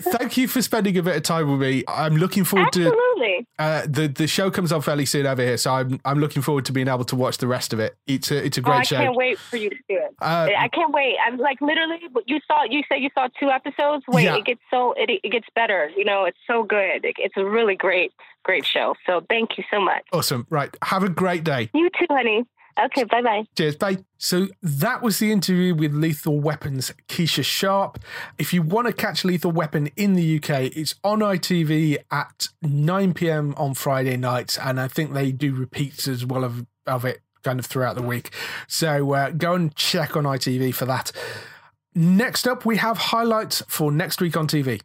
thank you for spending a bit of time with me. I'm looking forward to Absolutely. uh, the the show comes on fairly soon over here, so I'm I'm looking forward to being able to watch the rest of it. It's a it's a Oh, great I show. I can't wait for you to see it. Uh, I can't wait. I'm like literally. You saw. You said you saw two episodes. Wait, Yeah. it gets so. It, it gets better. You know, it's so good. It, it's a really great, great show. So thank you so much. Awesome. Right. Have a great day. You too, honey. Okay. Bye bye. Cheers. Bye. So that was the interview with Lethal Weapons Keesha Sharp. If you want to catch Lethal Weapon in the UK, it's on ITV at 9 p.m. on Friday nights, and I think they do repeats as well of, of it kind of throughout the week. So uh, go and check on ITV for that. Next up, we have highlights for next week on TV.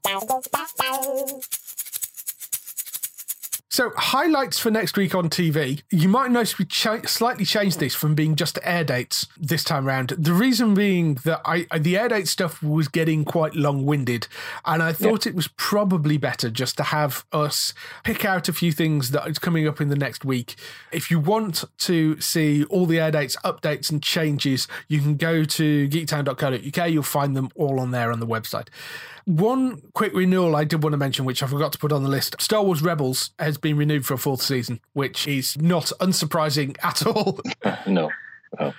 So, highlights for next week on TV. You might notice we cha- slightly changed this from being just air dates this time round. The reason being that I, I the air date stuff was getting quite long winded, and I thought it was probably better just to have us pick out a few things that is coming up in the next week. If you want to see all the air dates, updates, and changes, you can go to geektown.co.uk. You'll find them all on there on the website. One quick renewal I did want to mention, which I forgot to put on the list Star Wars Rebels has been renewed for a fourth season, which is not unsurprising at all. no. Oh.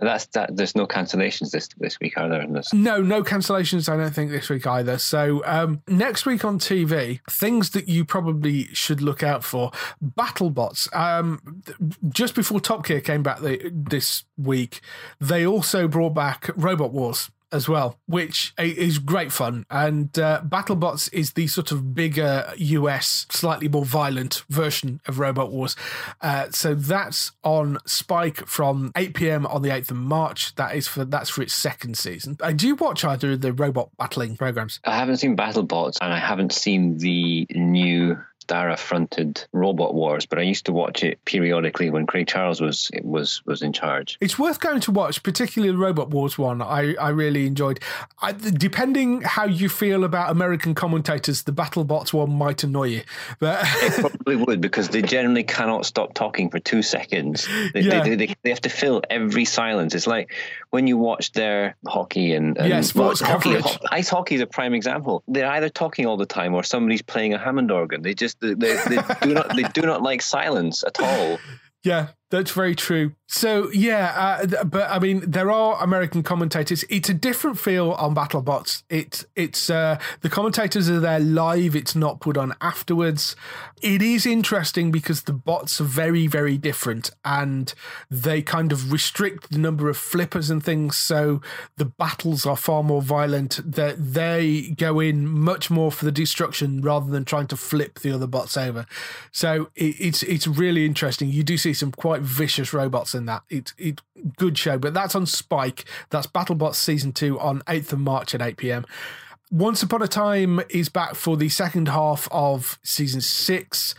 That's that. There's no cancellations this this week, are there? No, no cancellations, I don't think, this week either. So, um, next week on TV, things that you probably should look out for BattleBots. Um, just before Top Gear came back the, this week, they also brought back Robot Wars as well, which is great fun. And uh, BattleBots is the sort of bigger US, slightly more violent version of Robot Wars. Uh, so that's on Spike from 8 p.m. on the 8th of March. That is for that's for its second season. Uh, do you watch either of the robot battling programs? I haven't seen BattleBots, and I haven't seen the new Dara fronted Robot Wars, but I used to watch it periodically when Craig Charles was was was in charge. It's worth going to watch, particularly the Robot Wars one. I, I really enjoyed. I, depending how you feel about American commentators, the BattleBots one might annoy you. But it Probably would because they generally cannot stop talking for two seconds. They, Yeah. they, they, they have to fill every silence. It's like when you watch their hockey and, and Yeah, sports hockey, coverage. ho- ice hockey is a prime example. They're either talking all the time or somebody's playing a Hammond organ. They just they, they, they do not they do not like silence at all. Yeah, that's very true. So yeah, uh, but I mean, there are American commentators. It's a different feel on BattleBots. It's it's uh, the commentators are there live. It's not put on afterwards. It is interesting because the bots are very very different, and they kind of restrict the number of flippers and things. So the battles are far more violent. That they go in much more for the destruction rather than trying to flip the other bots over. So it, it's it's really interesting. You do see some quite vicious robots in that. It's it, good show, but that's on Spike. That's BattleBots season two on eighth of March at eight pm. Once Upon a Time is back for the second half of season six,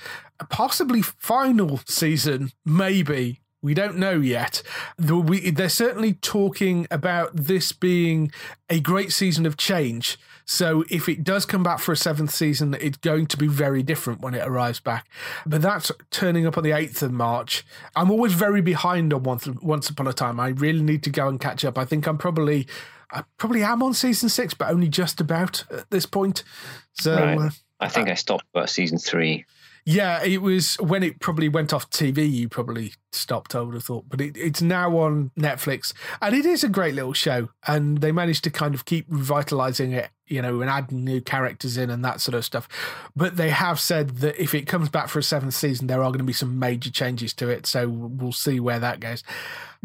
possibly final season, maybe. We don't know yet. They're certainly talking about this being a great season of change. So if it does come back for a seventh season, it's going to be very different when it arrives back. But that's turning up on the 8th of March. I'm always very behind on Once, Once Upon a Time. I really need to go and catch up. I think I'm probably. I probably am on season six, but only just about at this point. So, Right. uh, I think I stopped about season three. yeah, it was when it probably went off TV. You probably stopped. I would have thought, but it, it's now on Netflix, and it is a great little show. And they managed to kind of keep revitalizing it, you know, and adding new characters in and that sort of stuff. But they have said that if it comes back for a seventh season, there are going to be some major changes to it. So we'll see where that goes.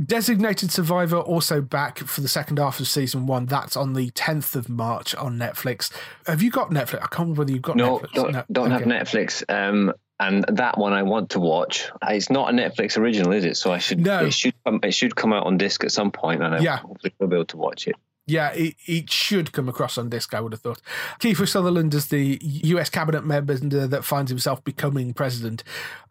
Designated Survivor also back for the second half of season one. That's on the 10th of March on Netflix. Have you got Netflix? I can't remember whether you've got No, Netflix. don't, don't have Netflix. Um, and that one I want to watch. It's not a Netflix original, is it? So I should. No. It should come. It should come out on disc at some point, and I Yeah. hopefully will be able to watch it. Yeah, it, it should come across on disc, I would have thought. Kiefer Sutherland as the US cabinet member that finds himself becoming president.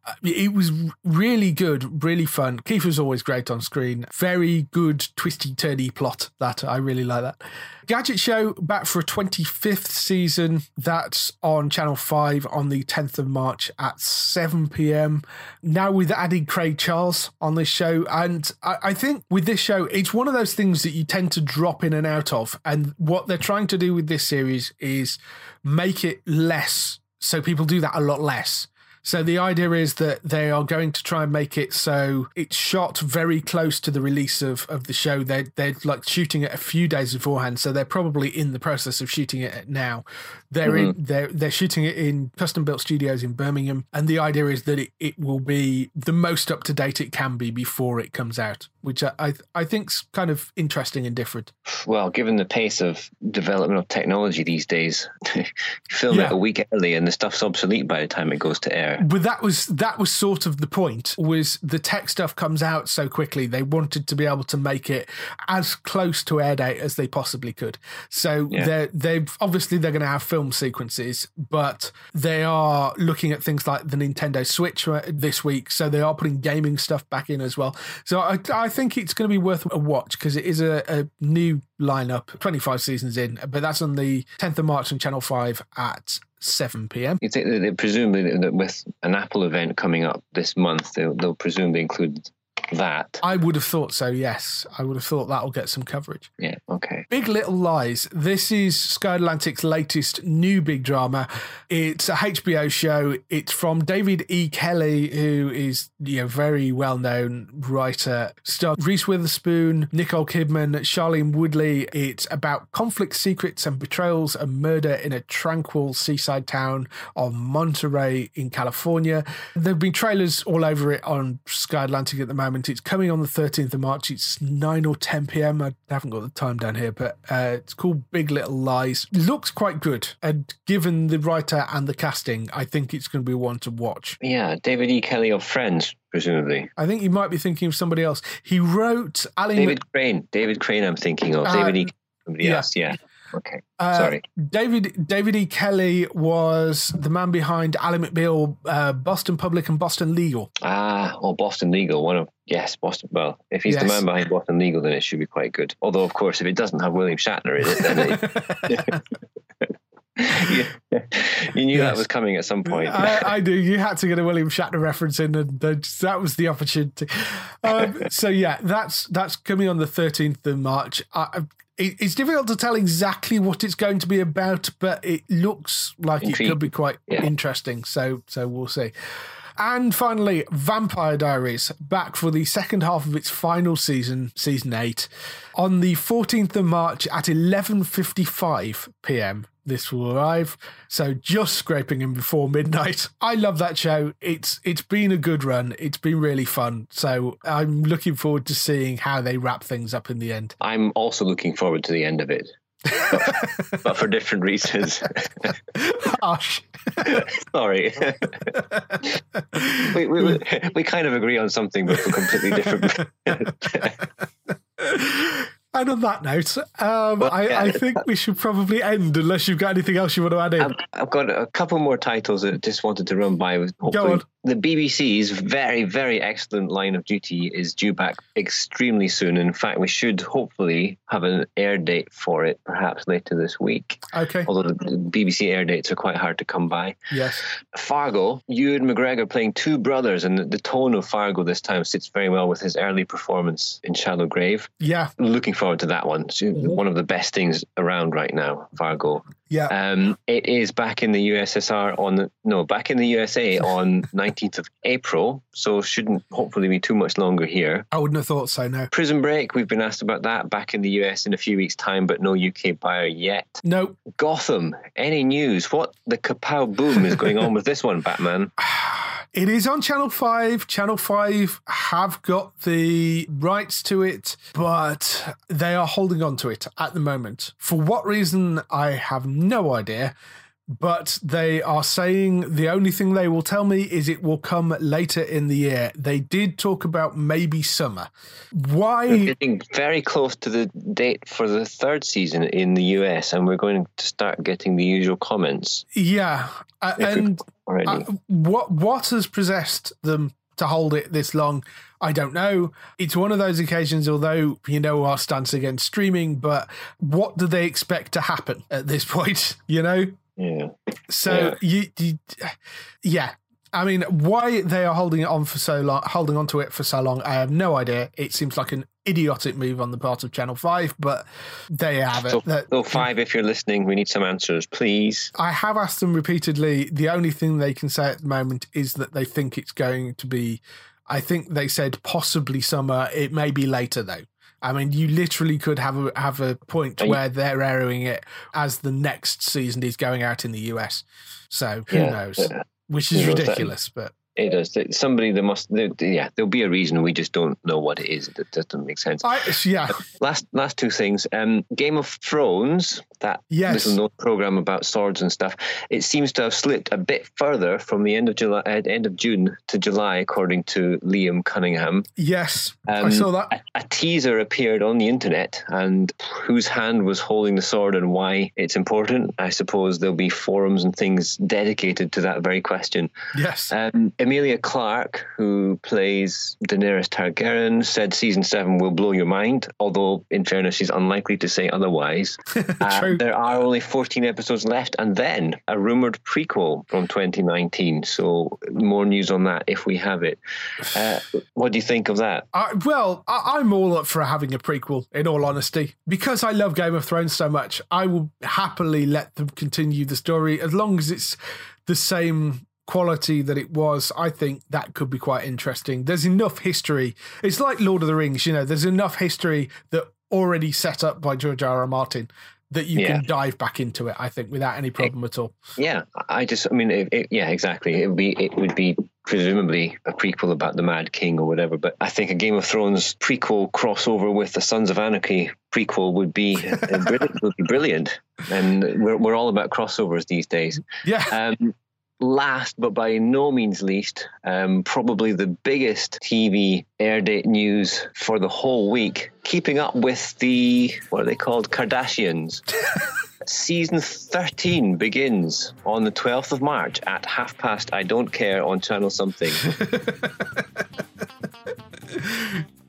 Uh, It was really good, really fun. Kiefer's always great on screen. Very good, twisty, turny plot. That I really like that. Gadget Show back for a 25th season. That's on Channel 5 on the 10th of March at 7 p.m. Now, with adding Craig Charles on this show. And I, I think with this show, it's one of those things that you tend to drop in and out of. And what they're trying to do with this series is make it less. So people do that a lot less. So the idea is that they are going to try and make it so it's shot very close to the release of, of the show. They're they're like shooting it a few days beforehand, so they're probably in the process of shooting it now. They're in mm-hmm. they're they're shooting it in custom built studios in Birmingham, and the idea is that it, it will be the most up to date it can be before it comes out, which I I, I think's kind of interesting and different. Well, given the pace of development of technology these days, you film Yeah. it a week early and the stuff's obsolete by the time it goes to air. But that was that was sort of the point. Was the tech stuff comes out so quickly? They wanted to be able to make it as close to air date as they possibly could. So Yeah. they're they've obviously they're going to have film sequences, but they are looking at things like the Nintendo Switch uh, this week. So they are putting gaming stuff back in as well. So I I think it's going to be worth a watch because it is a, a new lineup, twenty five seasons in. But that's on the tenth of March on Channel Five at seven pm. You think that they presumably that with an Apple event coming up this month, they'll, they'll presumably include that. I would have thought so, yes. I would have thought that'll get some coverage. Yeah, okay. Big Little Lies. This is Sky Atlantic's latest new big drama. It's a HBO show. It's from David E. Kelley, who is you know very well known writer. Starred Reese Witherspoon, Nicole Kidman, Shailene Woodley. It's about conflict, secrets, and betrayals and murder in a tranquil seaside town of Monterey in California. There have been trailers all over it on Sky Atlantic at the moment. It's coming on the 13th of March. It's 9 or 10 p.m. I haven't got the time down here, but uh, it's called Big Little Lies. Looks quite good. And given the writer and the casting, I think it's going to be one to watch. Yeah, David E. Kelley of Friends, presumably. I think you might be thinking of somebody else. He wrote Ali David Crane. David Crane, I'm thinking of. Uh, David E. Somebody yeah. else, yeah. Okay. Uh, Sorry. David David E. Kelley was the man behind Ally McBeal, uh, Boston Public and Boston Legal. Ah, oh, Boston Legal. One of yes, Boston. Well, if he's the man behind Boston Legal, then it should be quite good. Although, of course, if it doesn't have William Shatner in it, then it, Yeah. you knew Yes. that was coming at some point. I, I do. You had to get a William Shatner reference in, and that that was the opportunity. Um, so yeah, that's that's coming on the thirteenth of March. I, it, it's difficult to tell exactly what it's going to be about, but it looks like it could be quite Yeah. interesting. So so we'll see. And finally, Vampire Diaries back for the second half of its final season, season eight, on the 14th of March at 11:55 p.m. This will arrive, so just scraping in before midnight. I love that show. It's it's been a good run. It's been really fun. So I'm looking forward to seeing how they wrap things up in the end. I'm also looking forward to the end of it, but, but for different reasons. Gosh. Sorry. we, we, we, we kind of agree on something, but for completely different. And on that note, um, I, I think we should probably end unless you've got anything else you want to add in. I've, I've got a couple more titles that I just wanted to run by. With hopefully, on. The BBC's very, very excellent line of duty is due back extremely soon. In fact, we should hopefully have an air date for it perhaps later this week. Okay. Although the BBC air dates are quite hard to come by. Yes. Fargo, Ewan McGregor playing two brothers, and the- the tone of Fargo this time sits very well with his early performance in Shallow Grave. Yeah. Looking forward to that one. It's mm-hmm. one of the best things around right now, Fargo. Yeah. Um, it is back in the USSR on the, no, back in the USA on 19th of April, so shouldn't hopefully be too much longer here. I wouldn't have thought so. No. Prison Break, we've been asked about that back in the US in a few weeks' time, but no UK buyer yet. No. Gotham, any news? What the kapow boom is going on with this one, Batman? It is on Channel 5. Channel 5 have got the rights to it, but they are holding on to it at the moment. For what reason, I have no idea. But they are saying the only thing they will tell me is it will come later in the year. They did talk about maybe summer. Why? We're getting very close to the date for the third season in the US, and we're going to start getting the usual comments Yeah, uh, and uh, what what has possessed them to hold it this long? I don't know. It's one of those occasions, although you know our stance against streaming, but what do they expect to happen at this point? You know. Yeah. So you, you, yeah. I mean, why they are holding it on for so long, holding on to it for so long, I have no idea. It seems like an idiotic move on the part of Channel Five, but they have it. So, so five, if you're listening, we need some answers, please. I have asked them repeatedly. The only thing they can say at the moment is that they think it's going to be. I think they said possibly summer. It may be later though. I mean, you literally could have a have a point Are you- where they're airing it as the next season is going out in the US. So who Yeah, knows? uh, Which is ridiculous, but It does. Somebody, there must, there, yeah, there'll be a reason. We just don't know what it is. That doesn't make sense. I yeah Last, last two things. Um, Game of Thrones, that Yes. little known program about swords and stuff. It seems to have slipped a bit further from the end of July, uh, end of June to July, according to Liam Cunningham. yes I Um, saw that. a, a teaser appeared on the internet and whose hand was holding the sword and why it's important. I suppose there'll be forums and things dedicated to that very question. Yes, Um, Emilia Clarke, who plays Daenerys Targaryen, said season seven will blow your mind, although, in fairness, she's unlikely to say otherwise. Uh, True. there are only 14 episodes left, and then a rumored prequel from 2019. So, more news on that if we have it. Uh, what do you think of that? Well, I, I'm all up for having a prequel. In all honesty, because I love Game of Thrones so much, I will happily let them continue the story as long as it's the same quality that it was. I think that could be quite interesting. There's enough history. It's like Lord of the Rings. You know, there's enough history that already set up by George R. R. Martin that you Yeah. can dive back into it. I think without any problem at all. Yeah, I just, I mean, it, it, yeah, exactly. It would be, it would be presumably a prequel about the Mad King or whatever. But I think a Game of Thrones prequel crossover with the Sons of Anarchy prequel would be uh, brilliant. would be brilliant. And we're we're all about crossovers these days. Yeah. Um, last but by no means least, um, probably the biggest TV air date news for the whole week. Keeping up with the what are they called, Kardashians. Season 13 begins on the 12th of March at half past I Don't Care on Channel Something.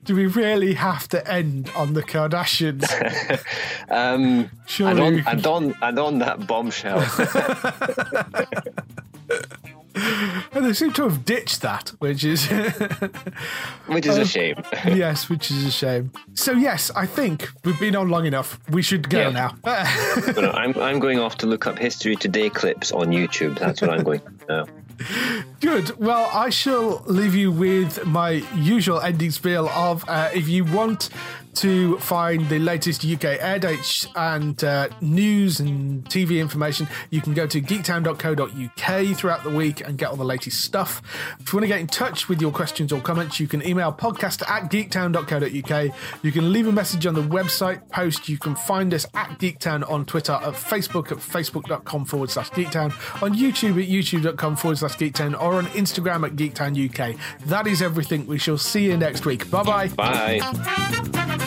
Do we really have to end on the Kardashians? Um, Surely and, on, and, on, and on that bombshell, And they seem to have ditched that, which is which is a shame. yes, which is a shame. So yes, I think we've been on long enough. We should go Yeah. now. No, I'm, I'm going off to look up History Today clips on YouTube. That's what I'm going now. Good. Well, I shall leave you with my usual ending spiel of uh, if you want to find the latest UK air dates and uh, news and TV information, you can go to geektown.co.uk throughout the week and get all the latest stuff. If you want to get in touch with your questions or comments, you can email podcast at geektown.co.uk. You can leave a message on the website post. You can find us at Geektown on Twitter, at Facebook at facebook.com forward slash geektown, on YouTube at youtube.com forward slash geektown, or on Instagram at geektown UK. That is everything. We shall see you next week. Bye bye. Bye.